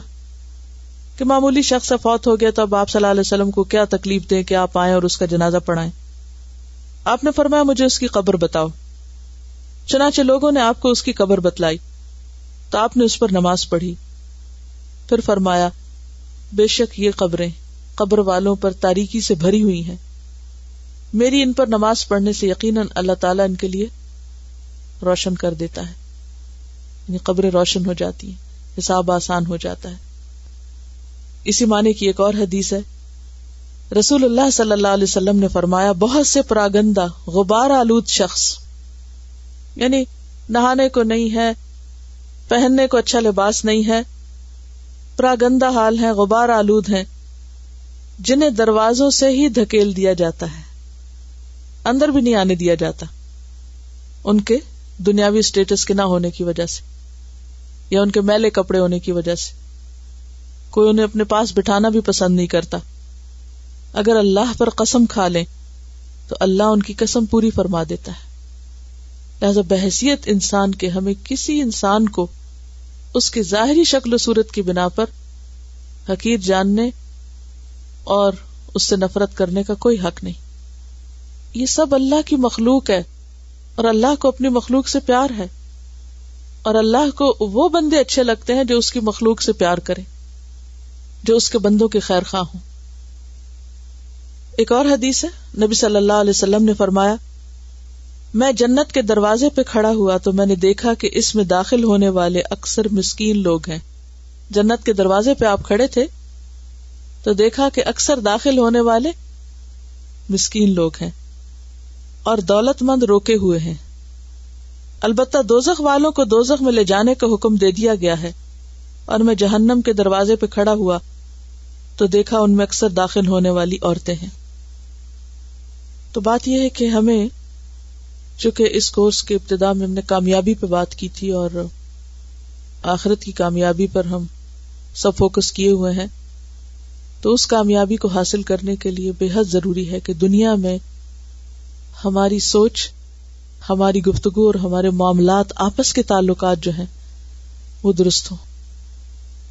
کہ معمولی شخص فوت ہو گیا تو اب آپ صلی اللہ علیہ وسلم کو کیا تکلیف دیں کہ آپ آئیں اور اس کا جنازہ پڑھائیں۔ آپ نے فرمایا، مجھے اس کی قبر بتاؤ۔ چنانچہ لوگوں نے آپ کو اس کی قبر بتلائی۔ تو آپ نے اس پر نماز پڑھی۔ پھر فرمایا، بے شک یہ قبریں قبر والوں پر تاریکی سے بھری ہوئی ہیں۔ میری ان پر نماز پڑھنے سے یقیناً اللہ تعالیٰ ان کے لیے روشن کر دیتا ہے۔ یعنی قبریں روشن ہو جاتی ہیں، حساب آسان ہو جاتا ہے۔ اسی معنی کی ایک اور حدیث ہے۔ رسول اللہ صلی اللہ علیہ وسلم نے فرمایا، بہت سے پراگندہ، غبار آلود شخص یعنی نہانے کو نہیں ہے پہننے کو اچھا لباس نہیں ہے، پراگندہ حال ہے غبار آلود ہے جنہیں دروازوں سے ہی دھکیل دیا جاتا ہے۔ اندر بھی نہیں آنے دیا جاتا۔ ان کے دنیاوی اسٹیٹس کے نہ ہونے کی وجہ سے، یا ان کے میلے کپڑے ہونے کی وجہ سے۔ کوئی انہیں اپنے پاس بٹھانا بھی پسند نہیں کرتا۔ اگر اللہ پر قسم کھا لیں، تو اللہ ان کی قسم پوری فرما دیتا ہے۔ لہذا بحثیت انسان کے، ہمیں کسی انسان کو اس کی ظاہری شکل و صورت کی بنا پر حقیر جاننے اور اس سے نفرت کرنے کا کوئی حق نہیں۔ یہ سب اللہ کی مخلوق ہے اور اللہ کو اپنی مخلوق سے پیار ہے۔ اور اللہ کو وہ بندے اچھے لگتے ہیں جو اس کی مخلوق سے پیار کریں، جو اس کے بندوں کے خیر خواہ ہوں۔ ایک اور حدیث ہے، نبی صلی اللہ علیہ وسلم نے فرمایا میں جنت کے دروازے پہ کھڑا ہوا تو میں نے دیکھا کہ اس میں داخل ہونے والے اکثر مسکین لوگ ہیں۔ جنت کے دروازے پہ آپ کھڑے تھے تو دیکھا کہ اکثر داخل ہونے والے مسکین لوگ ہیں اور دولت مند روکے ہوئے ہیں۔ البتہ دوزخ والوں کو دوزخ میں لے جانے کا حکم دے دیا گیا ہے۔ اور میں جہنم کے دروازے پہ کھڑا ہوا تو دیکھا ان میں اکثر داخل ہونے والی عورتیں ہیں۔ تو بات یہ ہے کہ ہمیں چونکہ اس کورس کے ابتدا میں ہم نے کامیابی پہ بات کی تھی اور آخرت کی کامیابی پر ہم سب فوکس کیے ہوئے ہیں، تو اس کامیابی کو حاصل کرنے کے لیے بے حد ضروری ہے کہ دنیا میں ہماری سوچ، ہماری گفتگو اور ہمارے معاملات آپس کے تعلقات جو ہیں، وہ درست ہوں۔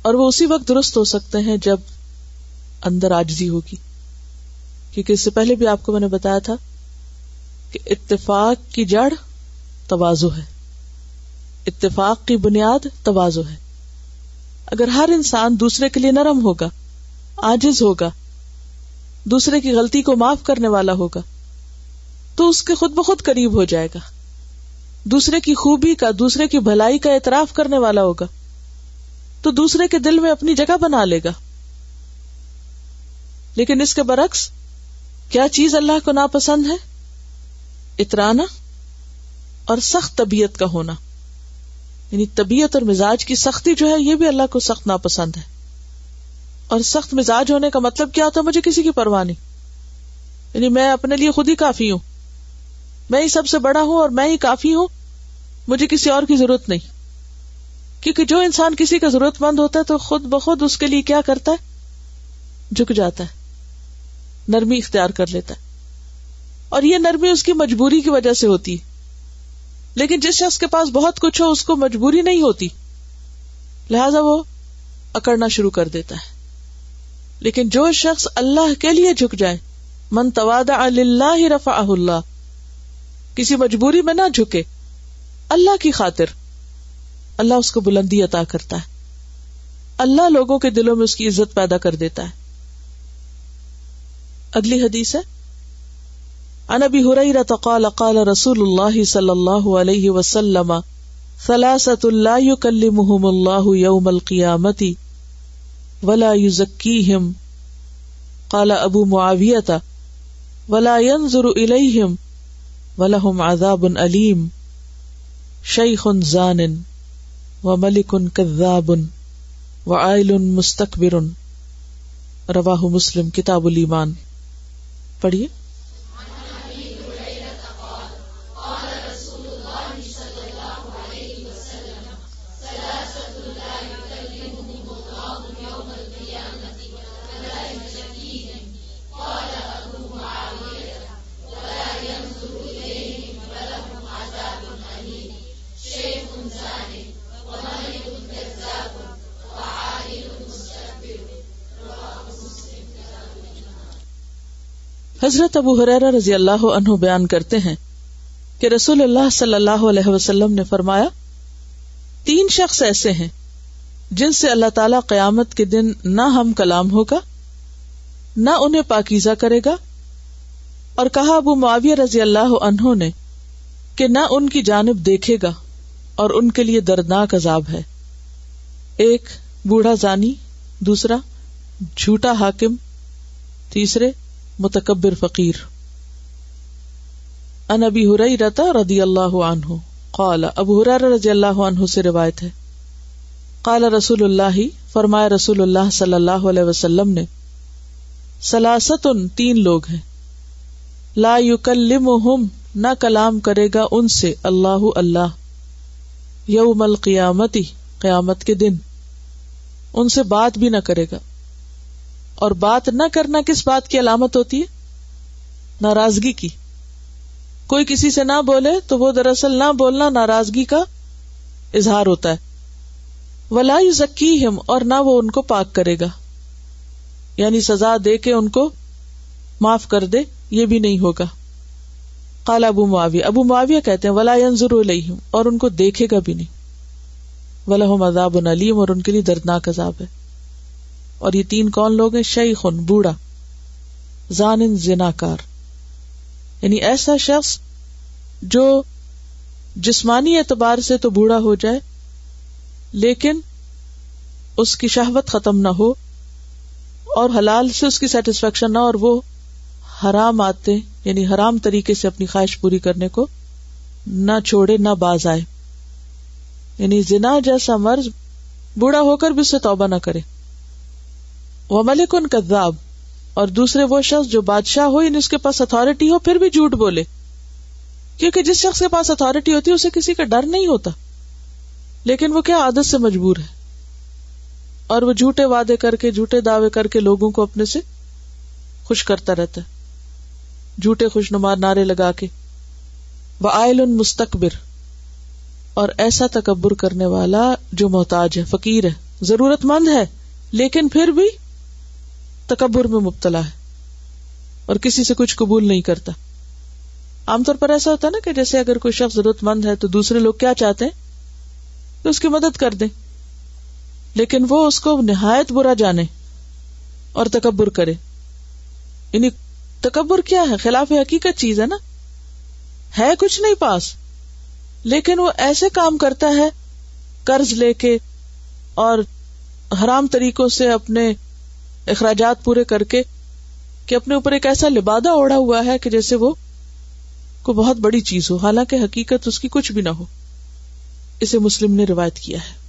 اور وہ اسی وقت درست ہو سکتے ہیں جب اندر آجزی ہوگی۔ کیونکہ اس سے پہلے بھی آپ کو میں نے بتایا تھا کہ اتفاق کی جڑ توازو ہے۔ اتفاق کی بنیاد توازو ہے۔ اگر ہر انسان دوسرے کے لیے نرم ہوگا آجز ہوگا، دوسرے کی غلطی کو معاف کرنے والا ہوگا، تو اس کے خود بخود قریب ہو جائے گا۔ دوسرے کی خوبی کا، دوسرے کی بھلائی کا اعتراف کرنے والا ہوگا۔ تو دوسرے کے دل میں اپنی جگہ بنا لے گا۔ لیکن اس کے برعکس، کیا چیز اللہ کو ناپسند ہے؟ اترانا اور سخت طبیعت کا ہونا۔ یعنی طبیعت اور مزاج کی سختی جو ہے، یہ بھی اللہ کو سخت ناپسند ہے۔ اور سخت مزاج ہونے کا مطلب کیا ہوتا ہے؟ مجھے کسی کی پرواہ نہیں۔ یعنی میں اپنے لیے خود ہی کافی ہوں۔ میں ہی سب سے بڑا ہوں اور میں ہی کافی ہوں۔ مجھے کسی اور کی ضرورت نہیں۔ کیونکہ جو انسان کسی کا ضرورت مند ہوتا ہے تو خود بخود اس کے لیے کیا کرتا ہے؟ جھک جاتا ہے۔ نرمی اختیار کر لیتا ہے۔ اور یہ نرمی اس کی مجبوری کی وجہ سے ہوتی۔ لیکن جس شخص کے پاس بہت کچھ ہو، اس کو مجبوری نہیں ہوتی۔ لہذا وہ اکڑنا شروع کر دیتا ہے۔ لیکن جو شخص اللہ کے لیے جھک جائے، من تواد اللہ رفا اللہ، کسی مجبوری میں نہ جھکے، اللہ کی خاطر، اللہ اس کو بلندی عطا کرتا ہے۔ اللہ لوگوں کے دلوں میں اس کی عزت پیدا کر دیتا ہے۔ اگلی حدیث ہے۔ عن ابي هريره قال قال رسول الله صلى الله عليه وسلم ثلاثه لا يكلمهم الله يوم القيامه ولا يزكيهم قال ابو معاويه ولا ينظر اليهم ولهم عذاب اليم شيخ زان وملك كذاب وعائل مستكبر رواه مسلم، کتاب الایمان۔ پڑھیے۔ حضرت ابو حرار رضی اللہ عنہ بیان کرتے ہیں کہ رسول اللہ صلی اللہ علیہ وسلم نے فرمایا، تین شخص ایسے ہیں جن سے اللہ تعالی قیامت کے دن نہ ہم کلام ہوگا، نہ انہیں پاکیزہ کرے گا۔ اور کہا ابو معاویہ رضی اللہ عنہ نے کہ نہ ان کی جانب دیکھے گا اور ان کے لیے دردناک عذاب ہے۔ ایک بوڑھا زانی، دوسرا جھوٹا حاکم، تیسرے متکبر فقیر۔ ان ابی رتا رضی اللہ عنہ قال، ابو حرار رضی اللہ عنہ سے روایت ہے۔ قال رسول اللہ فرمایا رسول اللہ صلی اللہ علیہ وسلم نے سلاست تین لوگ ہیں۔ لا یکلمہم، نہ کلام کرے گا ان سے اللہ اللہ۔ یوم القیامتی، قیامت کے دن۔ ان سے بات بھی نہ کرے گا۔ اور بات نہ کرنا کس بات کی علامت ہوتی ہے؟ ناراضگی کی۔ کوئی کسی سے نہ بولے تو وہ دراصل نہ بولنا ناراضگی کا اظہار ہوتا ہے۔ ولا ذکی ہم اور نہ وہ ان کو پاک کرے گا۔ یعنی سزا دے کے ان کو معاف کر دے، یہ بھی نہیں ہوگا۔ کالا ابو معاویہ ابو معاویہ کہتے ہیں، ولا علیہم اور ان کو دیکھے گا بھی نہیں۔ ولاحم عذاب علیم اور ان کے لیے دردناک عذاب ہے۔ اور یہ تین کون لوگ ہیں؟ شعی خن بوڑھا زان زنا کار یعنی ایسا شخص جو جسمانی اعتبار سے تو بوڑھا ہو جائے، لیکن اس کی شہوت ختم نہ ہو اور حلال سے اس کی سیٹسفیکشن نہ اور وہ حرام آتے یعنی حرام طریقے سے اپنی خواہش پوری کرنے کو نہ چھوڑے، نہ باز آئے۔ یعنی زنا جیسا مرض بوڑھا ہو کر بھی اسے توبہ نہ کرے۔ وہ ملک ان کذاب، اور دوسرے وہ شخص جو بادشاہ ہو یعنی اس کے پاس اتارٹی ہو، پھر بھی جھوٹ بولے۔ کیونکہ جس شخص کے پاس اتارٹی ہوتی ہے، اسے کسی کا ڈر نہیں ہوتا۔ لیکن وہ کیا عادت سے مجبور ہے؟ اور وہ جھوٹے وعدے کر کے، جھوٹے دعوے کر کے لوگوں کو اپنے سے خوش کرتا رہتا ہے۔ جھوٹے خوش نمار نعرے لگا کے۔ وہ آئل ان مستقبر اور ایسا تکبر کرنے والا جو محتاج ہے، فقیر ہے ضرورت مند ہے، لیکن پھر بھی تکبر میں مبتلا ہے اور کسی سے کچھ قبول نہیں کرتا۔ عام طور پر ایسا ہوتا ہے نا کہ جیسے اگر کوئی شخص ضرورت مند ہے تو دوسرے لوگ کیا چاہتے ہیں؟ کہ اس کی مدد کر دیں۔ لیکن وہ اس کو نہایت برا جانے اور تکبر کرے۔ یعنی تکبر کیا ہے؟ خلاف حقیقت چیز ہے نا۔ ہے کچھ نہیں پاس۔ لیکن وہ ایسے کام کرتا ہے، قرض لے کے اور حرام طریقوں سے اپنے اخراجات پورے کر کے کہ اپنے اوپر ایک ایسا لبادہ اوڑا ہوا ہے کہ جیسے وہ کو بہت بڑی چیز ہو، حالانکہ حقیقت اس کی کچھ بھی نہ ہو۔ اسے مسلم نے روایت کیا ہے۔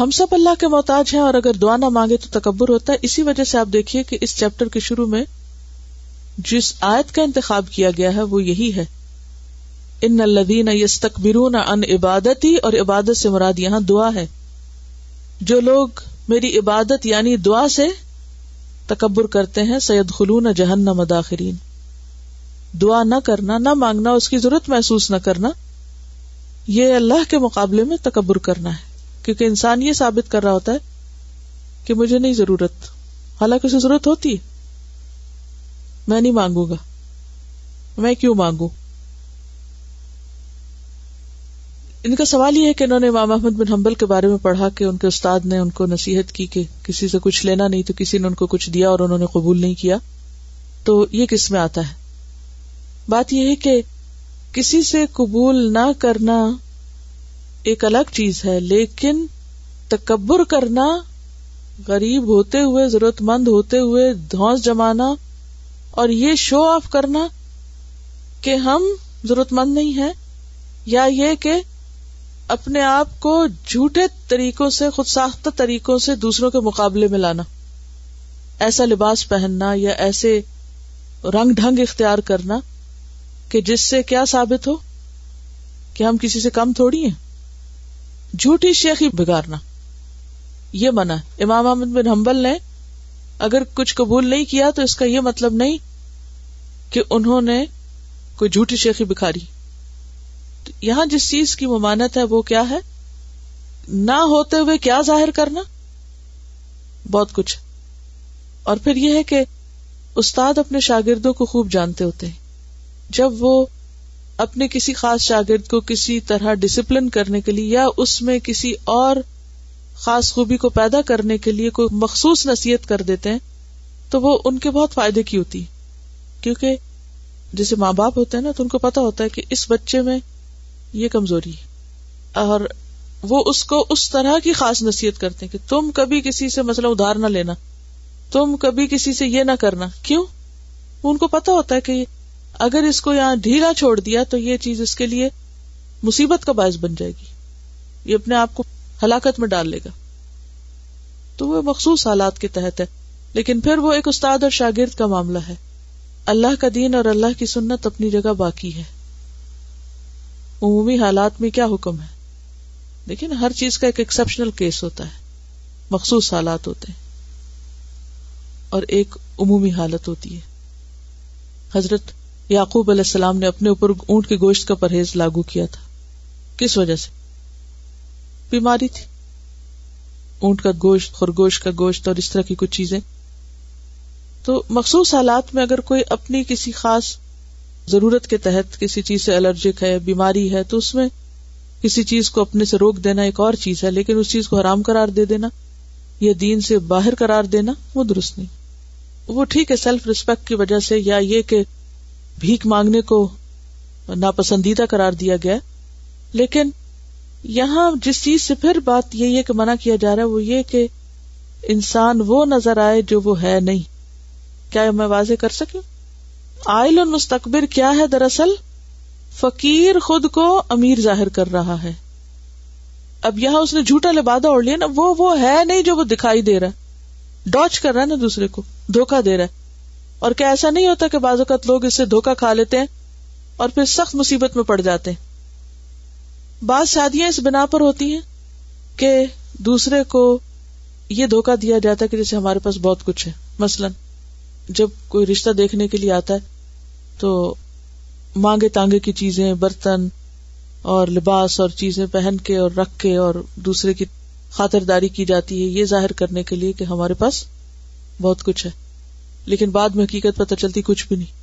ہم سب اللہ کے محتاج ہیں اور اگر دعا نہ مانگے تو تکبر ہوتا ہے۔ اسی وجہ سے آپ دیکھیے کہ اس چیپٹر کے شروع میں جس آیت کا انتخاب کیا گیا ہے وہ یہی ہے۔ ان الدین یس ان عبادتی اور عبادت سے مراد یہاں دعا ہے۔ جو لوگ میری عبادت یعنی دعا سے تکبر کرتے ہیں سید خلون جہن مداخرین دعا نہ کرنا، نہ مانگنا، اس کی ضرورت محسوس نہ کرنا، یہ اللہ کے مقابلے میں تکبر کرنا ہے۔ کیونکہ انسان یہ ثابت کر رہا ہوتا ہے کہ مجھے نہیں ضرورت، حالانکہ اسے ضرورت ہوتی ہے۔ میں نہیں مانگوں گا۔ میں کیوں مانگوں؟ ان کا سوال یہ ہے کہ انہوں نے امام احمد بن حنبل کے بارے میں پڑھا کہ ان کے استاد نے ان کو نصیحت کی کہ کسی سے کچھ لینا نہیں تو کسی نے ان کو کچھ دیا اور انہوں نے قبول نہیں کیا۔ تو یہ کس میں آتا ہے؟ بات یہ ہے کہ کسی سے قبول نہ کرنا ایک الگ چیز ہے، لیکن تکبر کرنا، غریب ہوتے ہوئے ضرورت مند ہوتے ہوئے دھوس جمانا اور یہ شو آف کرنا کہ ہم ضرورت مند نہیں ہیں یا یہ کہ اپنے آپ کو جھوٹے طریقوں سے، خود ساختہ طریقوں سے دوسروں کے مقابلے میں لانا۔ ایسا لباس پہننا یا ایسے رنگ ڈھنگ اختیار کرنا کہ جس سے کیا ثابت ہو؟ کہ ہم کسی سے کم تھوڑی ہیں؟ جھوٹی شیخی بگارنا۔ یہ منع امام احمد بن حنبل نے اگر کچھ قبول نہیں کیا تو اس کا یہ مطلب نہیں کہ انہوں نے کوئی جھوٹی شیخی بکھاری۔ یہاں جس چیز کی ممانت ہے وہ کیا ہے؟ نہ ہوتے ہوئے کیا ظاہر کرنا؟ بہت کچھ۔ اور پھر یہ ہے کہ استاد اپنے شاگردوں کو خوب جانتے ہوتے ہیں۔ جب وہ اپنے کسی خاص شاگرد کو کسی طرح ڈسپلن کرنے کے لیے یا اس میں کسی اور خاص خوبی کو پیدا کرنے کے لیے کوئی مخصوص نصیحت کر دیتے ہیں، تو وہ ان کے بہت فائدے کی ہوتی کیونکہ جیسے ماں باپ ہوتے ہیں نا، تو ان کو پتا ہوتا ہے کہ اس بچے میں یہ کمزوری اور وہ اس کو اس طرح کی خاص نصیحت کرتے کہ تم کبھی کسی سے مسئلہ ادھار نہ لینا، تم کبھی کسی سے یہ نہ کرنا۔ کیوں؟ ان کو پتا ہوتا ہے کہ اگر اس کو یہاں ڈھیلا چھوڑ دیا تو یہ چیز اس کے لیے مصیبت کا باعث بن جائے گی۔ یہ اپنے آپ کو ہلاکت میں ڈال لے گا۔ تو وہ مخصوص حالات کے تحت ہے، لیکن پھر وہ ایک استاد اور شاگرد کا معاملہ ہے۔ اللہ کا دین اور اللہ کی سنت اپنی جگہ باقی ہے۔ عمومی حالات میں کیا حکم ہے؟ لیکن ہر چیز کا ایک ایکسپشنل کیس ہوتا ہے۔ مخصوص حالات ہوتے ہیں۔ اور ایک عمومی حالت ہوتی ہے۔ حضرت یعقوب علیہ السلام نے اپنے اوپر اونٹ کے گوشت کا پرہیز لاگو کیا تھا۔ کس وجہ سے؟ بیماری تھی۔ اونٹ کا گوشت، خرگوش کا گوشت اور اس طرح کی کچھ چیزیں۔ تو مخصوص حالات میں اگر کوئی اپنی کسی خاص ضرورت کے تحت کسی چیز سے الرجک ہے، بیماری ہے، تو اس میں کسی چیز کو اپنے سے روک دینا ایک اور چیز ہے، لیکن اس چیز کو حرام قرار دے دینا یا دین سے باہر قرار دینا وہ درست نہیں۔ وہ ٹھیک ہے سیلف ریسپیکٹ کی وجہ سے یا یہ کہ بھیک مانگنے کو ناپسندیدہ قرار دیا گیا، لیکن یہاں جس چیز سے پھر بات یہی ہے کہ منع کیا جا رہا ہے، وہ یہ کہ انسان وہ نظر آئے جو وہ ہے نہیں۔ کیا میں واضح کر سکوں؟ آئل مستقبر کیا ہے دراصل؟ فقیر خود کو امیر ظاہر کر رہا ہے۔ اب یہاں اس نے جھوٹا لبادہ اوڑھ لیا نا، وہ وہ ہے نہیں جو وہ دکھائی دے رہا۔ ڈاچ کر رہا ہے نا دوسرے کو دھوکا دے رہا ہے۔ اور کیا ایسا نہیں ہوتا کہ بعض اوقات لوگ اس سے دھوکا کھا لیتے ہیں اور پھر سخت مصیبت میں پڑ جاتے ہیں۔ بعض شادیاں اس بنا پر ہوتی ہیں کہ دوسرے کو یہ دھوکا دیا جاتا ہے کہ جیسے ہمارے پاس بہت کچھ ہے۔ مثلاً جب کوئی رشتہ دیکھنے کے لیے آتا ہے، تو مانگے تانگے کی چیزیں، برتن اور لباس اور چیزیں پہن کے اور رکھ کے اور دوسرے کی خاطرداری کی جاتی ہے، یہ ظاہر کرنے کے لیے کہ ہمارے پاس بہت کچھ ہے۔ لیکن بعد میں حقیقت پتہ چلتی کچھ بھی نہیں۔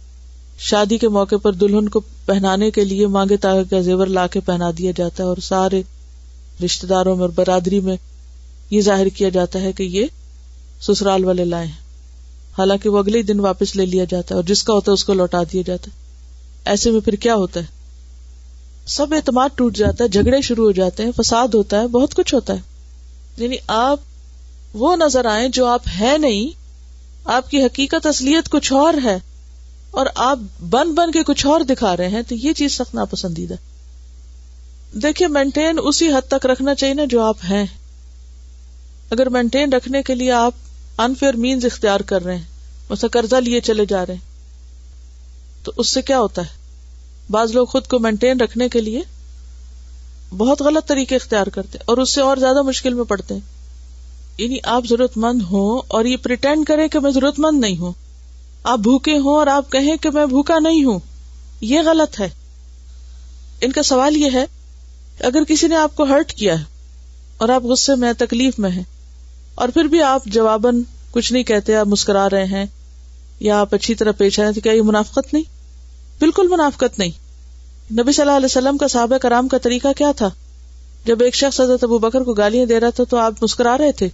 شادی کے موقع پر دلہن کو پہنانے کے لیے مانگے تاگے کا زیور لا کے پہنا دیا جاتا ہے اور سارے رشتے داروں میں اور برادری میں یہ ظاہر کیا جاتا ہے کہ یہ سسرال والے لائے ہیں۔ حالانکہ وہ اگلے دن واپس لے لیا جاتا ہے اور جس کا ہوتا ہے اس کو لوٹا دیا جاتا ہے۔ ایسے میں پھر کیا ہوتا ہے؟ سب اعتماد ٹوٹ جاتا ہے، جھگڑے شروع ہو جاتے ہیں، فساد ہوتا ہے، بہت کچھ ہوتا ہے۔ یعنی آپ وہ نظر آئے جو آپ ہے نہیں، آپ کی حقیقت اصلیت کچھ اور ہے اور آپ بن بن کے کچھ اور دکھا رہے ہیں، تو یہ چیز سخت ناپسندیدہ دیکھیے مینٹین اسی حد تک رکھنا چاہیے نا جو آپ ہیں۔ اگر مینٹین رکھنے کے لیے آپ انفیئر مینز اختیار کر رہے ہیں اسے قرضہ لیے چلے جا رہے ہیں۔ تو اس سے کیا ہوتا ہے؟ بعض لوگ خود کو مینٹین رکھنے کے لیے بہت غلط طریقے اختیار کرتے اور اس سے اور زیادہ مشکل میں پڑتے ہیں۔ یعنی آپ ضرورت مند ہوں اور یہ پریٹینڈ کریں کہ میں ضرورت مند نہیں ہوں۔ آپ بھوکے ہوں اور آپ کہیں کہ میں بھوکا نہیں ہوں۔ یہ غلط ہے۔ ان کا سوال یہ ہے اگر کسی نے آپ کو ہرٹ کیا ہے اور آپ غصے میں تکلیف میں ہیں اور پھر بھی آپ جواباً کچھ نہیں کہتے، آپ مسکرا رہے ہیں یا آپ اچھی طرح پیش آئے تو کیا یہ منافقت نہیں؟ بالکل منافقت نہیں۔ نبی صلی اللہ علیہ وسلم کا صحابہ کرام کا طریقہ کیا تھا؟ جب ایک شخص حضرت ابو بکر کو گالیاں دے رہا تھا تو آپ مسکرا رہے تھے۔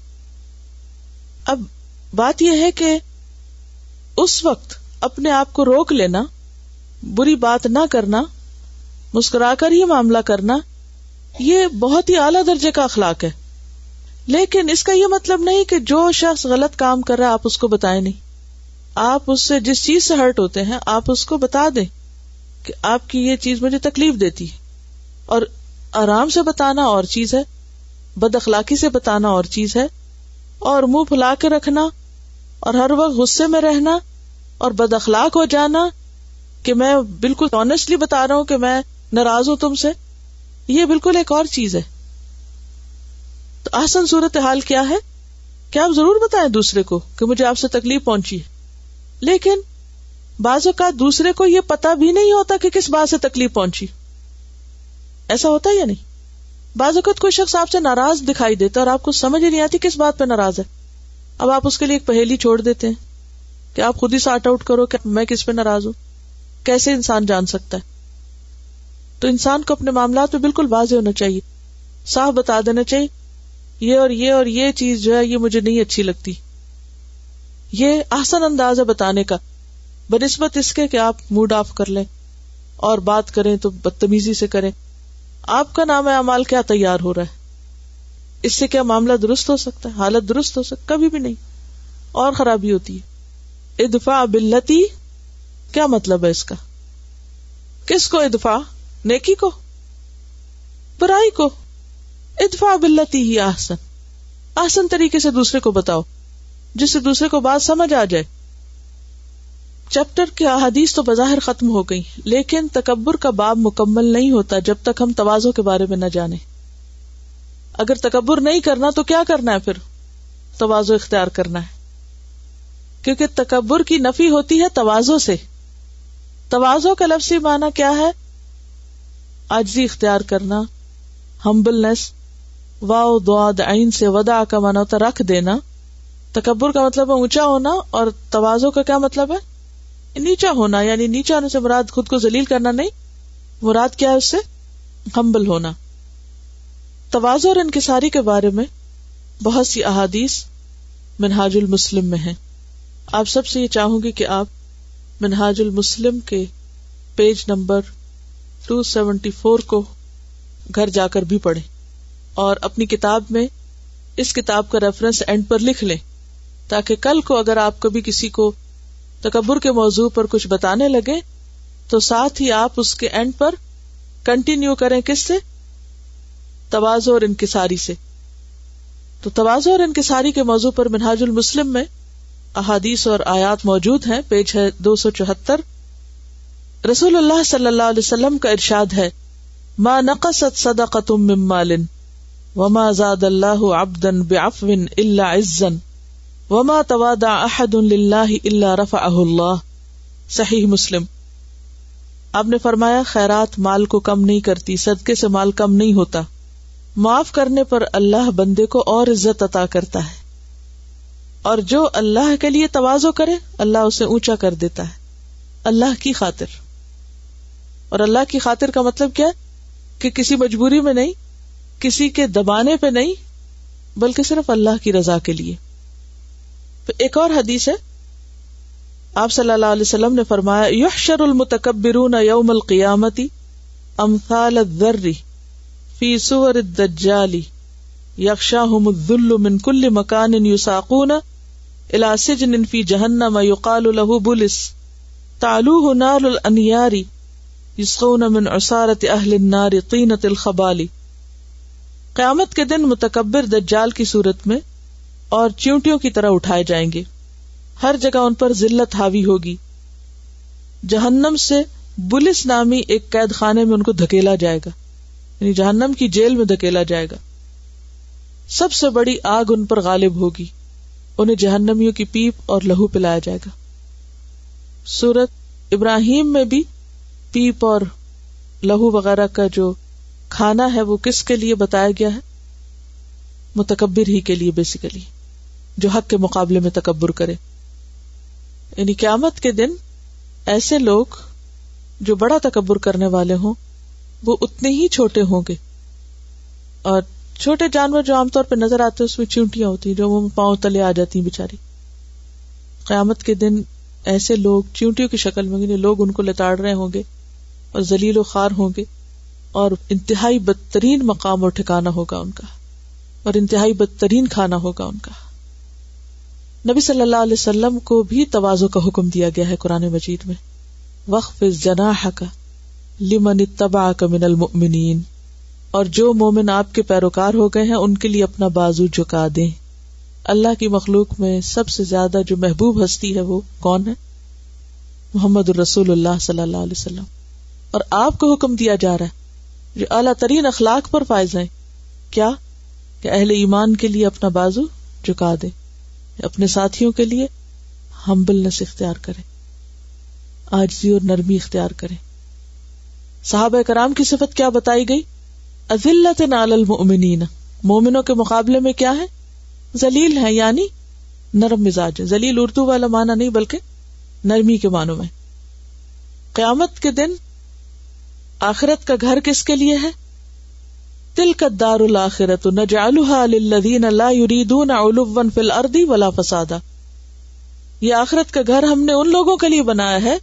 اب بات یہ ہے کہ اس وقت اپنے آپ کو روک لینا، بری بات نہ کرنا، مسکرا کر ہی معاملہ کرنا، یہ بہت ہی اعلیٰ درجے کا اخلاق ہے۔ لیکن اس کا یہ مطلب نہیں کہ جو شخص غلط کام کر رہا ہے، آپ اس کو بتائیں نہیں۔ آپ اس سے جس چیز سے ہرٹ ہوتے ہیں، آپ اس کو بتا دیں کہ آپ کی یہ چیز مجھے تکلیف دیتی ہے۔ اور آرام سے بتانا اور چیز ہے، بد اخلاقی سے بتانا اور چیز ہے، اور منہ پھلا کے رکھنا، اور ہر وقت غصے میں رہنا، اور بد اخلاق ہو جانا کہ میں بالکل آنےسٹلی بتا رہا ہوں کہ میں ناراض ہوں تم سے۔ یہ بالکل ایک اور چیز ہے۔ آسن صورت حال کیا ہے؟ کیا آپ ضرور بتائیں دوسرے کو کہ مجھے آپ سے تکلیف پہنچی ہے؟ لیکن بعض اوقات دوسرے کو یہ پتا بھی نہیں ہوتا کہ کس بات سے تکلیف پہنچی۔ ایسا ہوتا یا نہیں؟ بعض اوقات کوئی شخص آپ سے ناراض دکھائی دیتا اور آپ کو سمجھ ہی نہیں آتی کس بات پہ ناراض ہے۔ اب آپ اس کے لیے ایک پہلی چھوڑ دیتے ہیں کہ آپ خود ہی سارٹ آؤٹ کرو کہ میں کس پہ ناراض ہوں۔ کیسے انسان جان سکتا ہے؟ تو انسان کو اپنے معاملات میں بالکل واضح ہونا چاہیے، صاف بتا دینا چاہیے۔ یہ اور یہ اور یہ چیز جو ہے یہ مجھے نہیں اچھی لگتی۔ یہ آسان انداز ہے بتانے کا۔ بنسبت اس کے کہ آپ موڈ آف کر لیں اور بات کریں تو بدتمیزی سے کریں۔ آپ کا نام امال کیا تیار ہو رہا ہے؟ اس سے کیا معاملہ درست ہو سکتا ہے؟ حالت درست ہو سکتا کبھی بھی نہیں۔ اور خرابی ہوتی ہے۔ ادفا بلتی کیا مطلب ہے اس کا؟ کس کو ادفا نیکی کو؟ برائی کو؟ ادفا بلتی ہی آسن آسن طریقے سے دوسرے کو بتاؤ، جس سے دوسرے کو بات سمجھ آ جائے۔ چیپٹر کی احادیث تو بظاہر ختم ہو گئی لیکن تکبر کا باب مکمل نہیں ہوتا جب تک ہم توازوں کے بارے میں نہ جانے اگر تکبر نہیں کرنا تو کیا کرنا ہے پھر؟ توازو اختیار کرنا ہے۔ کیونکہ تکبر کی نفی ہوتی ہے توازو سے۔ توازو کا لفظی معنی کیا ہے؟ آجزی اختیار کرنا ہمبلنس واؤ دعا دعین سے ودا کا مانا ہوتا رکھ دینا۔ تکبر کا مطلب ہے اونچا ہونا اور توازو کا کیا مطلب ہے؟ نیچا ہونا یعنی نیچا ہونے سے مراد خود کو ذلیل کرنا نہیں۔ مراد کیا ہے اس سے؟ ہمبل ہونا۔ توازو اور انکساری کے بارے میں بہت سی احادیث منہاج المسلم میں ہیں۔ آپ سب سے یہ چاہوں گی کہ آپ منہاج المسلم کے page number two seventy four کو گھر جا کر بھی پڑھیں۔ اور اپنی کتاب میں اس کتاب کا ریفرنس اینڈ پر لکھ لیں تاکہ کل کو اگر آپ کبھی کسی کو تکبر کے موضوع پر کچھ بتانے لگے تو ساتھ ہی آپ اس کے اینڈ پر کنٹینیو کریں کس سے؟ توازو اور انکساری سے۔ تو توازو اور انکساری کے موضوع پر منہاج المسلم میں احادیث اور آیات موجود ہیں۔ پیج ہے دو سو چوہتر۔ رسول اللہ صلی اللہ علیہ وسلم کا ارشاد ہے، ما نقصت صدقت من مال وما زاد اللہ عبدا بعفو الا عزا وما توادا احد للہ الا رفعه اللہ صحیح مسلم آپ نے فرمایا خیرات مال کو کم نہیں کرتی صدقے سے مال کم نہیں ہوتا معاف کرنے پر اللہ بندے کو اور عزت عطا کرتا ہے اور جو اللہ کے لیے توازو کرے اللہ اسے اونچا کر دیتا ہے اللہ کی خاطر اور اللہ کی خاطر کا مطلب کیا کہ کسی مجبوری میں نہیں کسی کے دبانے پہ نہیں، بلکہ صرف اللہ کی رضا کے لیے۔ ایک اور حدیث ہے۔ آپ صلی اللہ علیہ وسلم نے فرمایا، یحشر المتکبرون یوم القیامتی امثال الذر فی سور الدجال یخشاہم الذل من کل مکان یساقون الى سجن فی جہنم یقال له بلس۔ تعلوه نار الانیار یسقون من عصارت اہل النار طینت الخبالی قیامت کے دن متکبر دجال کی صورت میں اور چیونٹیوں کی طرح اٹھائے جائیں گے۔ ہر جگہ ان پر ذلت حاوی ہوگی۔ جہنم سے بلس نامی ایک قید خانے میں ان کو دھکیلا جائے گا۔ یعنی جہنم کی جیل میں دھکیلا جائے گا۔ سب سے بڑی آگ ان پر غالب ہوگی۔ انہیں جہنمیوں کی پیپ اور لہو پلایا جائے گا۔ سورت ابراہیم میں بھی پیپ اور لہو وغیرہ کا جو کھانا ہے وہ کس کے لیے بتایا گیا ہے؟ متکبر ہی کے لیے بیسیکلی جو حق کے مقابلے میں تکبر کرے۔ یعنی قیامت کے دن ایسے لوگ جو بڑا تکبر کرنے والے ہوں، وہ اتنے ہی چھوٹے ہوں گے۔ اور چھوٹے جانور جو عام طور پہ نظر آتے اس میں چونٹیاں ہوتی ہیں، جو وہ پاؤں تلے آ جاتی ہیں بےچاری قیامت کے دن ایسے لوگ چیونٹیوں کی شکل میں یعنی لوگ ان کو لتاڑ رہے ہوں گے اور ذلیل و خار ہوں گے۔ اور انتہائی بدترین مقام اور ٹھکانا ہوگا ان کا، اور انتہائی بدترین کھانا ہوگا ان کا۔ نبی صلی اللہ علیہ وسلم کو بھی توازو کا حکم دیا گیا ہے قرآن مجید میں۔ وقف جناح کا لمن تبا کا من المؤمنین۔ اور جو مومن آپ کے پیروکار ہو گئے ہیں، ان کے لیے اپنا بازو جھکا دیں۔ اللہ کی مخلوق میں سب سے زیادہ جو محبوب ہستی ہے وہ کون ہے؟ محمد الرسول اللہ صلی اللہ علیہ وسلم۔ اور آپ کو حکم دیا جا رہا ہے جو اعلیٰ ترین اخلاق پر فائز ہیں۔ کیا؟ کہ اہل ایمان کے لیے اپنا بازو جھکا دے اپنے ساتھیوں کے لیے ہمبلنس اختیار کرے آجزی اور نرمی اختیار کرے صحابہ کرام کی صفت کیا بتائی گئی؟ ازلت نال المؤمنین۔ مومنوں کے مقابلے میں کیا ہے؟ زلیل ہے یعنی نرم مزاج زلیل اردو والا مانا نہیں، بلکہ نرمی کے معنوں میں۔ قیامت کے دن آخرت کا گھر کس کے لیے ہے؟ تل کا دار الآخرت للذین لا یریدون علوا فی الارض ولا فسادا۔ یہ آخرت کا گھر ہم نے ان لوگوں کے لیے بنایا ہے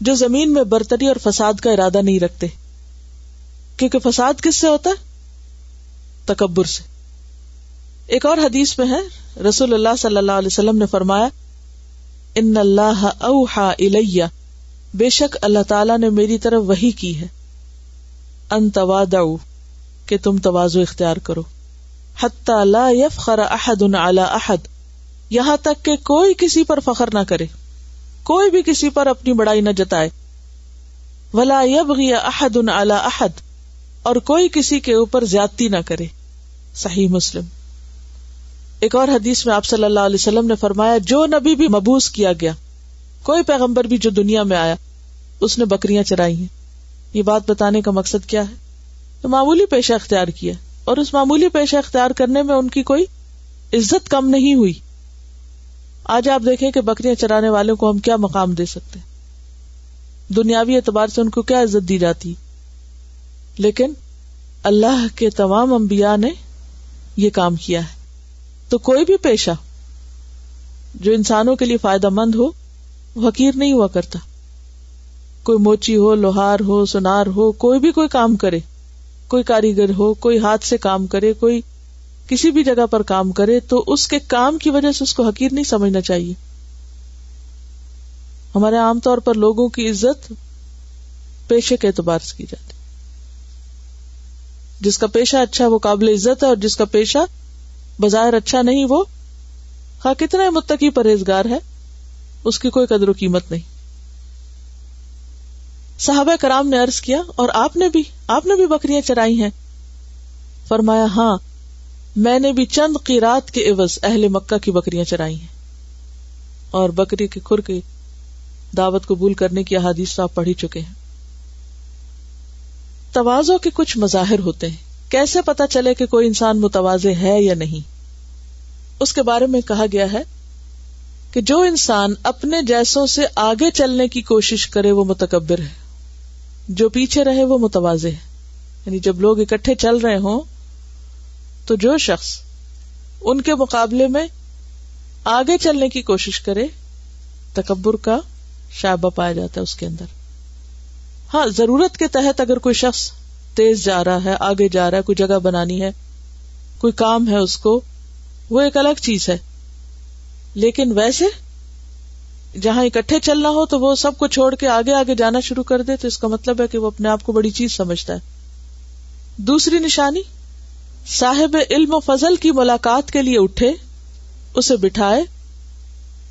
جو زمین میں برتری اور فساد کا ارادہ نہیں رکھتے۔ کیونکہ فساد کس سے ہوتا ہے؟ تکبر سے۔ ایک اور حدیث میں ہے، رسول اللہ صلی اللہ علیہ وسلم نے فرمایا، ان اللہ اوحا الیہ، بے شک اللہ تعالی نے میری طرف وہی کی ہے۔ ان توادعو کہ تم توازو اختیار کرو۔ حتی لا یفخر احد علی احد، یہاں تک کہ کوئی کسی پر فخر نہ کرے، کوئی بھی کسی پر اپنی بڑائی نہ جتائے۔ ولا یبغی احد علی احد، اور کوئی کسی کے اوپر زیادتی نہ کرے۔ صحیح مسلم۔ ایک اور حدیث میں آپ صلی اللہ علیہ وسلم نے فرمایا، جو نبی بھی مبوس کیا گیا، کوئی پیغمبر بھی جو دنیا میں آیا، اس نے بکریاں چرائی ہیں یہ بات بتانے کا مقصد کیا ہے؟ تو معمولی پیشہ اختیار کیا۔ اور اس معمولی پیشہ اختیار کرنے میں ان کی کوئی عزت کم نہیں ہوئی۔ آج آپ دیکھیں کہ بکریاں چرانے والوں کو ہم کیا مقام دے سکتے دنیاوی اعتبار سے ان کو کیا عزت دی جاتی؟ لیکن اللہ کے تمام انبیاء نے یہ کام کیا ہے۔ تو کوئی بھی پیشہ جو انسانوں کے لیے فائدہ مند ہو، وہ حقیر نہیں ہوا کرتا۔ کوئی موچی ہو، لوہار ہو، سنار ہو، کوئی بھی کوئی کام کرے، کوئی کاریگر ہو، کوئی ہاتھ سے کام کرے، کوئی کسی بھی جگہ پر کام کرے، تو اس کے کام کی وجہ سے اس کو حقیر نہیں سمجھنا چاہیے۔ ہمارے عام طور پر لوگوں کی عزت پیشے کے اعتبار سے کی جاتی جس کا پیشہ اچھا وہ قابل عزت ہے اور جس کا پیشہ بظاہر اچھا نہیں وہ ہاں کتنا متقی پرہیزگار ہے، اس کی کوئی قدر و قیمت نہیں۔ صحابہ کرام نے ارض کیا، اور آپ نے بھی، آپ نے بھی بکریاں چرائی ہیں۔ فرمایا ہاں میں نے بھی چند قیرات کے عوض اہل مکہ کی بکریاں چرائی ہیں۔ اور بکری کے کھر کی دعوت قبول کرنے کی احادیث آپ پڑھ ہی چکے ہیں۔ توازو کے کچھ مظاہر ہوتے ہیں۔ کیسے پتا چلے کہ کوئی انسان متواز ہے یا نہیں؟ اس کے بارے میں کہا گیا ہے کہ جو انسان اپنے جیسوں سے آگے چلنے کی کوشش کرے وہ متکبر ہے۔ جو پیچھے رہے وہ متواز ہے یعنی جب لوگ اکٹھے چل رہے ہوں، تو جو شخص ان کے مقابلے میں آگے چلنے کی کوشش کرے، تکبر کا شائبہ پایا جاتا ہے اس کے اندر۔ ہاں ضرورت کے تحت اگر کوئی شخص تیز جا رہا ہے، آگے جا رہا ہے، کوئی جگہ بنانی ہے، کوئی کام ہے اس کو، وہ ایک الگ چیز ہے۔ لیکن ویسے جہاں اکٹھے چلنا ہو تو وہ سب کو چھوڑ کے آگے آگے جانا شروع کر دے تو اس کا مطلب ہے کہ وہ اپنے آپ کو بڑی چیز سمجھتا ہے۔ دوسری نشانی، صاحب علم و فضل کی ملاقات کے لیے اٹھے، اسے بٹھائے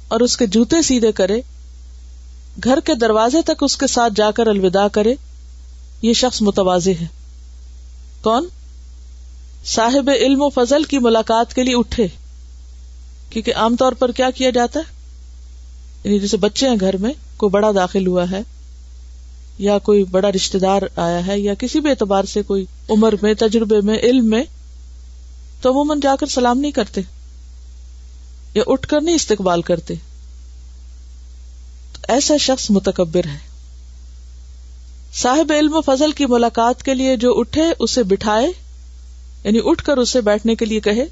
اور اس کے جوتے سیدھے کرے، گھر کے دروازے تک اس کے ساتھ جا کر الوداع کرے۔ یہ شخص متوازے ہے۔ کون؟ صاحب علم و فضل کی ملاقات کے لیے اٹھے۔ کیونکہ عام طور پر کیا کیا جاتا ہے؟ یعنی جیسے بچے ہیں گھر میں، کوئی بڑا داخل ہوا ہے، یا کوئی بڑا رشتے دار آیا ہے، یا کسی بھی اعتبار سے کوئی عمر میں، تجربے میں، علم میں، تو عموماً جا کر سلام نہیں کرتے، یا اٹھ کر نہیں استقبال کرتے۔ تو ایسا شخص متکبر ہے۔ صاحب علم و فضل کی ملاقات کے لیے جو اٹھے، اسے بٹھائے یعنی اٹھ کر اسے بیٹھنے کے لیے کہے،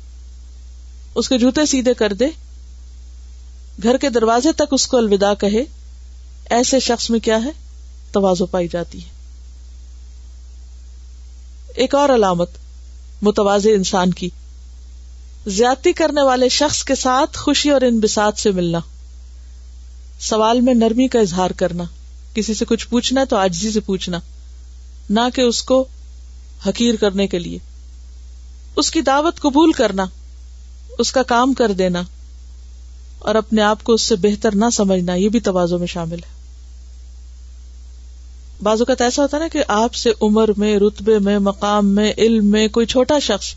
اس کے جوتے سیدھے کر دے۔ گھر کے دروازے تک اس کو الوداع کہے، ایسے شخص میں کیا ہے؟ توازو پائی جاتی ہے۔ ایک اور علامت متوازے انسان کی۔ زیادتی کرنے والے شخص کے ساتھ خوشی اور ان بسات سے ملنا۔ سوال میں نرمی کا اظہار کرنا۔ کسی سے کچھ پوچھنا ہے تو آجزی سے پوچھنا۔ نہ کہ اس کو حقیر کرنے کے لیے۔ اس کی دعوت قبول کرنا۔ اس کا کام کر دینا۔ اور اپنے آپ کو اس سے بہتر نہ سمجھنا، یہ بھی توازوں میں شامل ہے۔ بعض اوقات ایسا ہوتا ہے نا کہ آپ سے عمر میں، رتبے میں، مقام میں، علم میں کوئی چھوٹا شخص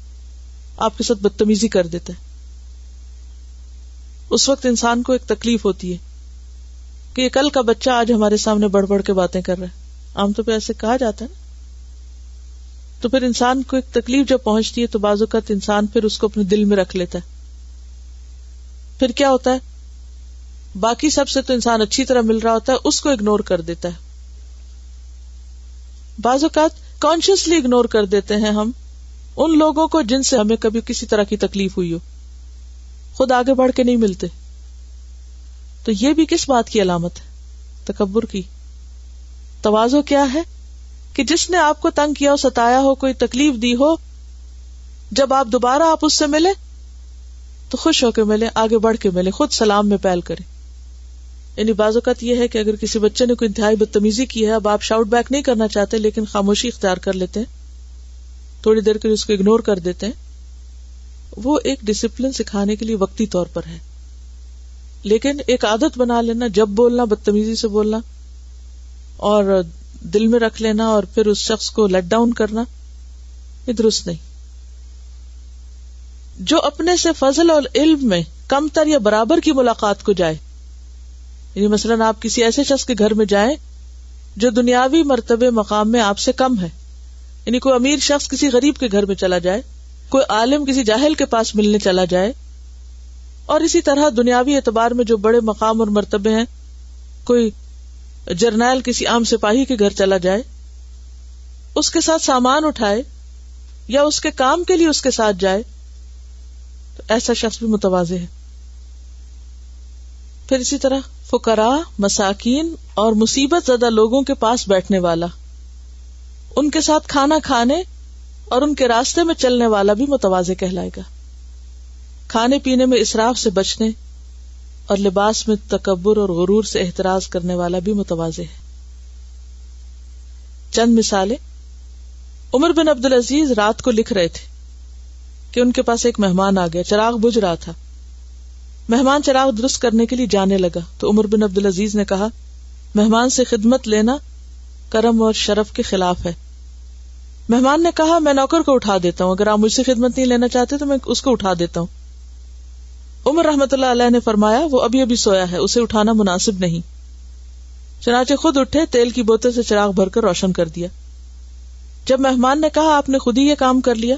آپ کے ساتھ بدتمیزی کر دیتا ہے۔ اس وقت انسان کو ایک تکلیف ہوتی ہے کہ یہ کل کا بچہ آج ہمارے سامنے بڑھ بڑھ کے باتیں کر رہا ہے۔ عام طور پہ ایسے کہا جاتا ہے نا۔ تو پھر انسان کو ایک تکلیف جب پہنچتی ہے تو بعض اوقات انسان پھر اس کو اپنے دل میں رکھ لیتا ہے۔ پھر کیا ہوتا ہے؟ باقی سب سے تو انسان اچھی طرح مل رہا ہوتا ہے، اس کو اگنور کر دیتا ہے۔ بعض اوقات کانشیسلی اگنور کر دیتے ہیں ہم، ان لوگوں کو جن سے ہمیں کبھی کسی طرح کی تکلیف ہوئی ہو۔ خود آگے بڑھ کے نہیں ملتے۔ تو یہ بھی کس بات کی علامت ہے؟ تکبر کی۔ توازو کیا ہے؟ کہ جس نے آپ کو تنگ کیا ہو، ستایا ہو، کوئی تکلیف دی ہو، جب آپ دوبارہ آپ اس سے ملے تو خوش ہو کے ملے، آگے بڑھ کے ملے، خود سلام میں پہل کرے۔ یعنی بعض اوقات یہ ہے کہ اگر کسی بچے نے کوئی انتہائی بدتمیزی کی ہے، اب آپ شاؤٹ بیک نہیں کرنا چاہتے، لیکن خاموشی اختیار کر لیتے ہیں۔ تھوڑی دیر کے لیے اس کو اگنور کر دیتے ہیں۔ وہ ایک ڈسپلن سکھانے کے لیے وقتی طور پر ہے۔ لیکن ایک عادت بنا لینا، جب بولنا، بدتمیزی سے بولنا، اور دل میں رکھ لینا، اور پھر اس شخص کو لیٹ ڈاؤن کرنا، یہ درست نہیں۔ جو اپنے سے فضل اور علم میں کم تر یا برابر کی ملاقات کو جائے۔ یعنی مثلاً آپ کسی ایسے شخص کے گھر میں جائیں جو دنیاوی مرتبے مقام میں آپ سے کم ہے۔ یعنی کوئی امیر شخص کسی غریب کے گھر میں چلا جائے، کوئی عالم کسی جاہل کے پاس ملنے چلا جائے۔ اور اسی طرح دنیاوی اعتبار میں جو بڑے مقام اور مرتبے ہیں، کوئی جرنیل کسی عام سپاہی کے گھر چلا جائے، اس کے ساتھ سامان اٹھائے یا اس کے کام کے لیے اس کے ساتھ جائے ایسا شخص بھی متوازے ہے۔ پھر اسی طرح فکرا مساکین اور مصیبت زدہ لوگوں کے پاس بیٹھنے والا۔ ان کے ساتھ کھانا کھانے اور ان کے راستے میں چلنے والا بھی متوازے کہلائے گا۔ کھانے پینے میں اسراف سے بچنے اور لباس میں تکبر اور غرور سے احتراز کرنے والا بھی متوازے ہے۔ چند مثالیں۔ عمر بن عبد العزیز رات کو لکھ رہے تھے۔ کہ ان کے پاس ایک مہمان آ گیا، چراغ بجھ رہا تھا۔ مہمان چراغ درست کرنے کے لیے جانے لگا۔ تو عمر بن عبد العزیز نے کہا، مہمان سے خدمت لینا کرم اور شرف کے خلاف ہے۔ مہمان نے کہا، میں نوکر کو اٹھا دیتا ہوں، اگر آپ مجھ سے خدمت نہیں لینا چاہتے تو میں اس کو اٹھا دیتا ہوں۔ عمر رحمت اللہ علیہ نے فرمایا، وہ ابھی ابھی سویا ہے، اسے اٹھانا مناسب نہیں۔ چنانچہ خود اٹھے، تیل کی بوتل سے چراغ بھر کر روشن کر دیا۔ جب مہمان نے کہا، آپ نے خود ہی یہ کام کر لیا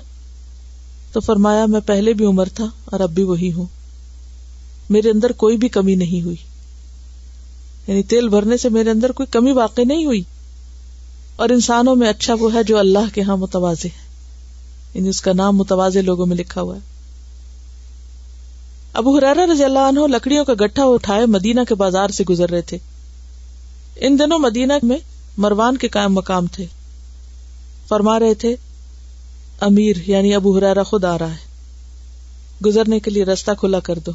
تو فرمایا، میں پہلے بھی عمر تھا اور اب بھی وہی ہوں۔ میرے اندر کوئی بھی کمی نہیں ہوئی۔ یعنی تیل بھرنے سے میرے اندر کوئی کمی واقع نہیں ہوئی۔ اور انسانوں میں اچھا وہ ہے جو اللہ کے ہاں متوازے ہے یعنی اس کا نام متوازے لوگوں میں لکھا ہوا ہے۔ ابو حرارا رضی اللہ عنہ لکڑیوں کا گٹھا اٹھائے مدینہ کے بازار سے گزر رہے تھے۔ ان دنوں مدینہ میں مروان کے قائم مقام تھے۔ فرما رہے تھے امیر یعنی ابو حرارا خود آ رہا ہے۔ گزرنے کے لیے رستہ کھلا کر دو۔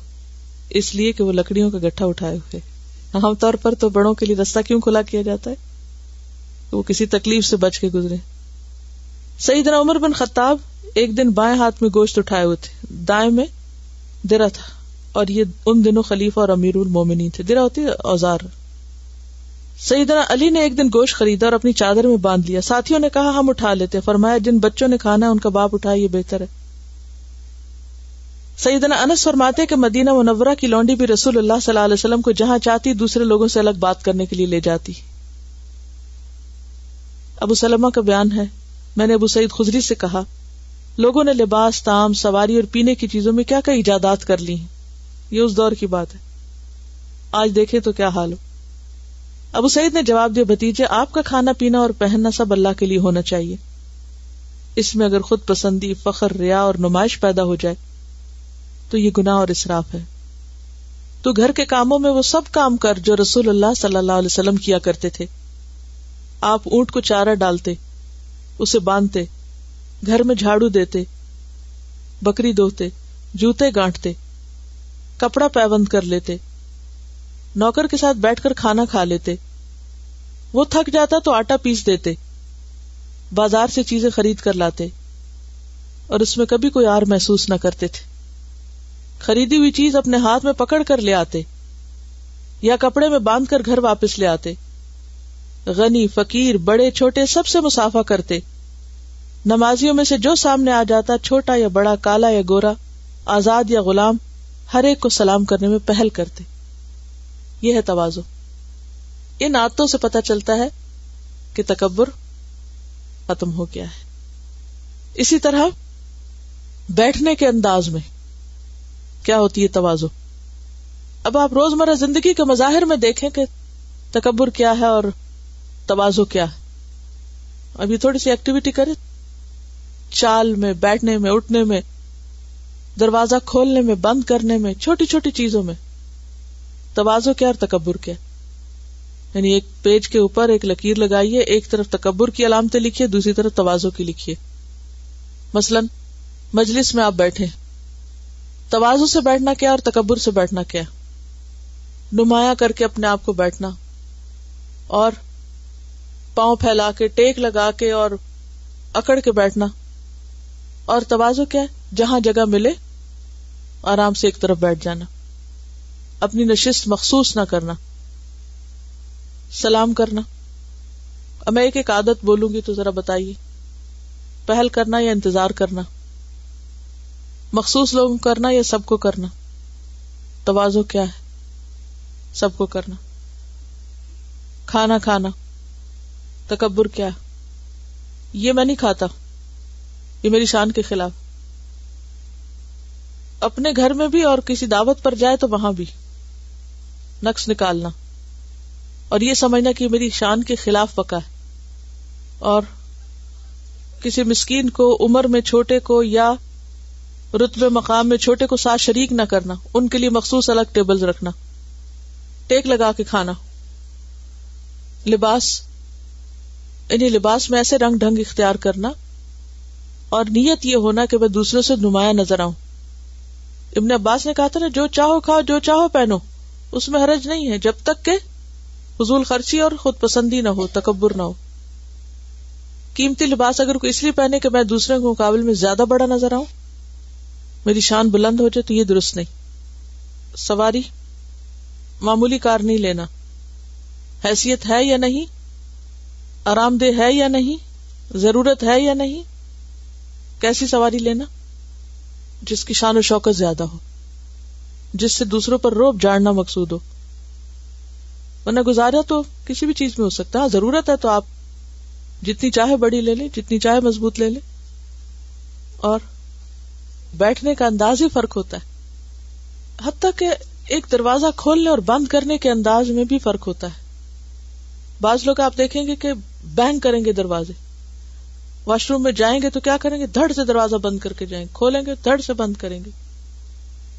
اس لیے کہ وہ لکڑیوں کا گٹھا اٹھائے ہوئے۔ عام طور پر تو بڑوں کے لیے رستہ کیوں کھلا کیا جاتا ہے؟ وہ کسی تکلیف سے بچ کے گزرے۔ سیدنا بن خطاب ایک دن بائیں ہاتھ میں گوشت اٹھائے ہوئے تھے۔ دائیں میں درا تھا اور یہ ان دنوں خلیفہ اور امیر المومنی تھے۔ درا ہوتی اوزار۔ سیدنا علی نے ایک دن گوشت خریدا اور اپنی چادر میں باندھ لیا۔ ساتھیوں نے کہا، ہم اٹھا لیتے۔ فرمایا، جن بچوں نے کھانا ان کا باپ اٹھایا یہ بہتر ہے۔ سیدنا انس فرماتے کہ مدینہ منورہ کی لونڈی بھی رسول اللہ صلی اللہ علیہ وسلم کو جہاں چاہتی، دوسرے لوگوں سے الگ بات کرنے کے لیے لے جاتی۔ ابو سلمہ کا بیان ہے۔ میں نے ابو سعید خزری سے کہا، لوگوں نے لباس تام سواری اور پینے کی چیزوں میں کیا کیا ایجادات کر لی ہیں؟ یہ اس دور کی بات ہے۔ آج دیکھے تو کیا حال ہو۔ ابو سعید نے جواب دیا بتیجے آپ کا کھانا پینا اور پہننا سب اللہ کے لیے ہونا چاہیے۔ اس میں اگر خود پسندی، فخر، ریا اور نمائش پیدا ہو جائے، تو یہ گناہ اور اصراف ہے۔ تو گھر کے کاموں میں وہ سب کام کر جو رسول اللہ صلی اللہ علیہ وسلم کیا کرتے تھے۔ آپ اونٹ کو چارہ ڈالتے، اسے باندھتے، گھر میں جھاڑو دیتے، بکری دھوتے جوتے گانٹتے، کپڑا پیبند کر لیتے۔ نوکر کے ساتھ بیٹھ کر کھانا کھا لیتے۔ وہ تھک جاتا تو آٹا پیس دیتے۔ بازار سے چیزیں خرید کر لاتے۔ اور اس میں کبھی کوئی آر محسوس نہ کرتے تھے۔ خریدی ہوئی چیز اپنے ہاتھ میں پکڑ کر لے آتے۔ یا کپڑے میں باندھ کر گھر واپس لے آتے۔ غنی، فقیر، بڑے، چھوٹے، سب سے مسافہ کرتے۔ نمازیوں میں سے جو سامنے آ جاتا، چھوٹا یا بڑا، کالا یا گورا، آزاد یا غلام، ہر ایک کو سلام کرنے میں پہل کرتے۔ یہ ہے توازو۔ ان آتوں سے پتا چلتا ہے کہ تکبر ختم ہو گیا ہے۔ اسی طرح بیٹھنے کے انداز میں کیا ہوتی ہے توازو؟ اب آپ روزمرہ زندگی کے مظاہر میں دیکھیں کہ تکبر کیا ہے اور توازو کیا ہے۔ اب یہ تھوڑی سی ایکٹیویٹی کرے چال میں، بیٹھنے میں، اٹھنے میں، دروازہ کھولنے میں، بند کرنے میں، چھوٹی چھوٹی چیزوں میں۔ توازو کیا اور تکبر کیا؟ یعنی ایک پیج کے اوپر ایک لکیر لگائیے، ایک طرف تکبر کی علامتیں لکھیے، دوسری طرف توازو کی لکھیے۔ مثلاً، مجلس میں آپ بیٹھے۔ توازو سے بیٹھنا کیا اور تکبر سے بیٹھنا کیا؟ نمایاں کر کے اپنے آپ کو بیٹھنا۔ اور پاؤں پھیلا کے، ٹیک لگا کے اور اکڑ کے بیٹھنا۔ اور توازو کیا؟ جہاں جگہ ملے، آرام سے ایک طرف بیٹھ جانا۔ اپنی نشست مخصوص نہ کرنا، سلام کرنا۔ اب میں ایک ایک عادت بولوں گی تو ذرا بتائیے۔ پہل کرنا یا انتظار کرنا؟ مخصوص لوگوں کرنا یا سب کو کرنا؟ توازو کیا ہے؟ سب کو کرنا۔ کھانا کھانا۔ تکبر کیا یہ میں نہیں کھاتا۔ یہ میری شان کے خلاف۔ اپنے گھر میں بھی اور کسی دعوت پر جائے تو وہاں بھی۔ نقص نکالنا اور یہ سمجھنا کہ میری شان کے خلاف پکا ہے۔ اور کسی مسکین کو عمر میں چھوٹے کو یا رتبے مقام میں چھوٹے کو ساتھ شریک نہ کرنا، ان کے لیے مخصوص الگ ٹیبل رکھنا، ٹیک لگا کے کھانا۔ لباس، انہیں لباس میں ایسے رنگ ڈھنگ اختیار کرنا اور نیت یہ ہونا کہ میں دوسروں سے نمایاں نظر آؤں۔ ابن عباس نے کہا تھا نا، جو چاہو کھاؤ، جو چاہو پہنو۔ اس میں حرج نہیں ہے جب تک کہ فضول خرچی اور خود پسندی نہ ہو، تکبر نہ ہو۔ قیمتی لباس اگر کوئی اس لیے پہنے کہ میں دوسرے کے مقابل میں زیادہ بڑا نظر آؤں، میری شان بلند ہو جائے تو یہ درست نہیں۔ سواری، معمولی کار نہیں لینا۔ حیثیت ہے یا نہیں؟ آرام دہ ہے یا نہیں؟ ضرورت ہے یا نہیں؟ کیسی سواری لینا؟ جس کی شان و شوکت زیادہ ہو۔ جس سے دوسروں پر روب جاڑنا مقصود ہو۔ ورنہ گزارا تو کسی بھی چیز میں ہو سکتا ہے۔ ہاں، ضرورت ہے تو آپ جتنی چاہے بڑی لے لیں، جتنی چاہے مضبوط لے لیں۔ اور بیٹھنے کا انداز ہی فرق ہوتا ہے۔ حتیٰ کہ ایک دروازہ کھولنے اور بند کرنے کے انداز میں بھی فرق ہوتا ہے۔ بعض لوگ آپ دیکھیں گے کہ بینک کریں گے دروازے۔ واش روم میں جائیں گے تو کیا کریں گے؟ دھڑ سے دروازہ بند کر کے جائیں گے۔ کھولیں گے، دھڑ سے بند کریں گے۔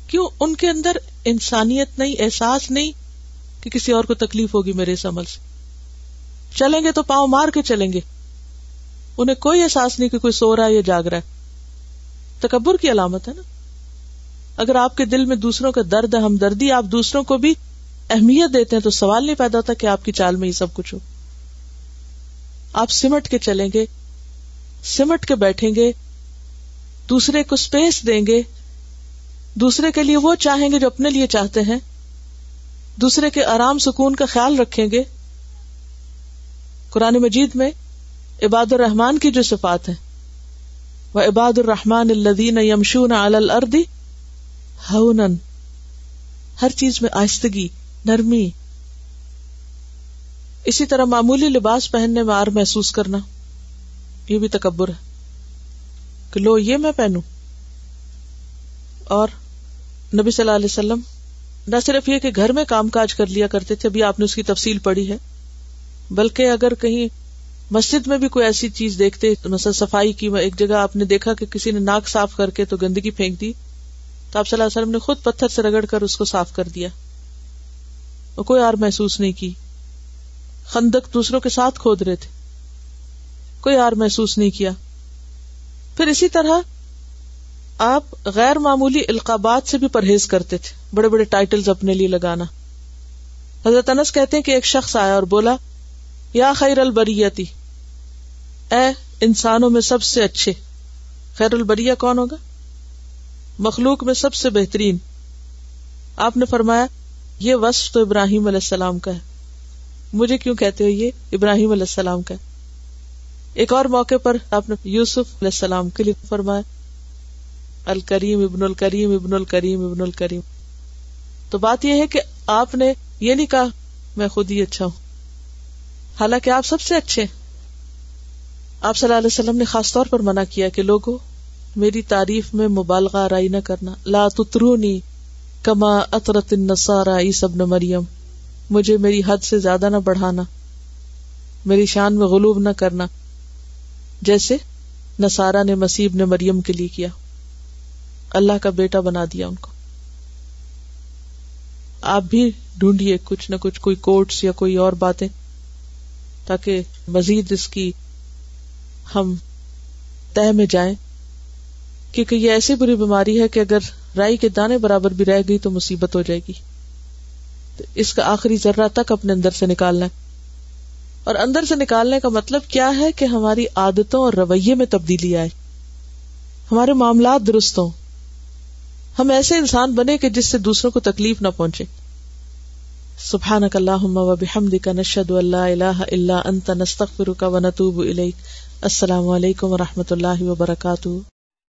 کیوں ان کے اندر انسانیت نہیں، احساس نہیں کہ کسی اور کو تکلیف ہوگی میرے اس عمل سے؟ چلیں گے تو پاؤں مار کے چلیں گے۔ انہیں کوئی احساس نہیں کہ کوئی سو رہا ہے یا جاگ رہا ہے۔ تکبر کی علامت ہے نا۔ اگر آپ کے دل میں دوسروں کا درد ہے، ہمدردی، آپ دوسروں کو بھی اہمیت دیتے ہیں، تو سوال نہیں پیدا ہوتا کہ آپ کی چال میں یہ سب کچھ ہو۔ آپ سمٹ کے چلیں گے، سمٹ کے بیٹھیں گے، دوسرے کو اسپیس دیں گے۔ دوسرے کے لیے وہ چاہیں گے جو اپنے لیے چاہتے ہیں۔ دوسرے کے آرام سکون کا خیال رکھیں گے۔ قرآن مجید میں عباد الرحمان کی جو صفات ہے وہ عباد الرحمان الدین یمشون الردی ہن ہر چیز میں آہستگی، نرمی۔ اسی طرح معمولی لباس پہننے میں آر محسوس کرنا، یہ بھی تکبر ہے کہ لو، یہ میں پہنوں۔ اور نبی صلی اللہ علیہ وسلم نہ صرف یہ کہ گھر میں کام کاج کر لیا کرتے تھے، ابھی آپ نے اس کی تفصیل پڑھی ہے۔ بلکہ اگر کہیں مسجد میں بھی کوئی ایسی چیز دیکھتے، مثلا صفائی کی، ایک جگہ آپ نے دیکھا کہ کسی نے ناک صاف کر کے تو گندگی پھینک دی، تو آپ صلی اللہ علیہ وسلم نے خود پتھر سے رگڑ کر اس کو صاف کر دیا۔ اور کوئی اور محسوس نہیں کی۔ خندق دوسروں کے ساتھ کھود رہے تھے۔ کوئی اور محسوس نہیں کیا۔ پھر اسی طرح آپ غیر معمولی القابات سے بھی پرہیز کرتے تھے۔ بڑے بڑے ٹائٹل اپنے لیے لگانا۔ حضرت انس کہتے ہیں کہ ایک شخص آیا اور بولا، یا خیر البریتی، اے انسانوں میں سب سے اچھے، خیر البریہ کون ہوگا؟ مخلوق میں سب سے بہترین۔ آپ نے فرمایا، یہ وصف تو ابراہیم علیہ السلام کا ہے۔ مجھے کیوں کہتے ہو یہ ابراہیم علیہ السلام کا ہے؟ ایک اور موقع پر آپ نے یوسف علیہ السلام کے لیے فرمایا الکریم ابن الکریم ابن الکریم ابن الکریم۔ تو بات یہ ہے کہ آپ نے یہ نہیں کہا میں خود ہی اچھا ہوں۔ حالانکہ آپ سب سے اچھے آپ صلی اللہ علیہ وسلم نے خاص طور پر منع کیا کہ لوگوں، میری تعریف میں مبالغہ آرائی نہ کرنا۔ لا تترونی کما اطرت النصارى عیسی ابن مریم۔ مجھے میری حد سے زیادہ نہ بڑھانا۔ میری شان میں غلوب نہ کرنا۔ جیسے نسارا نے مسیب نے مریم کے لیے کیا۔ اللہ کا بیٹا بنا دیا ان کو۔ آپ بھی ڈھونڈیے کچھ نہ کچھ، کوئی کوٹس یا کوئی اور باتیں، تاکہ مزید اس کی ہم طے میں جائیں۔ کیونکہ یہ ایسی بری بیماری ہے کہ اگر رائی کے دانے برابر بھی رہ گئی تو مصیبت ہو جائے گی۔ تو اس کا آخری ذرہ تک اپنے اندر سے نکالنا ہے۔ اور اندر سے نکالنے کا مطلب کیا ہے کہ ہماری عادتوں اور رویے میں تبدیلی آئے۔ ہمارے معاملات درست ہوں۔ ہم ایسے انسان بنے کہ جس سے دوسروں کو تکلیف نہ پہنچے۔ سبحان کا اللہ نشد اللہ اللہ اللہ انت، نستغفرک و نتوب الیک۔ السلام علیکم و رحمۃ اللہ وبرکاتہ۔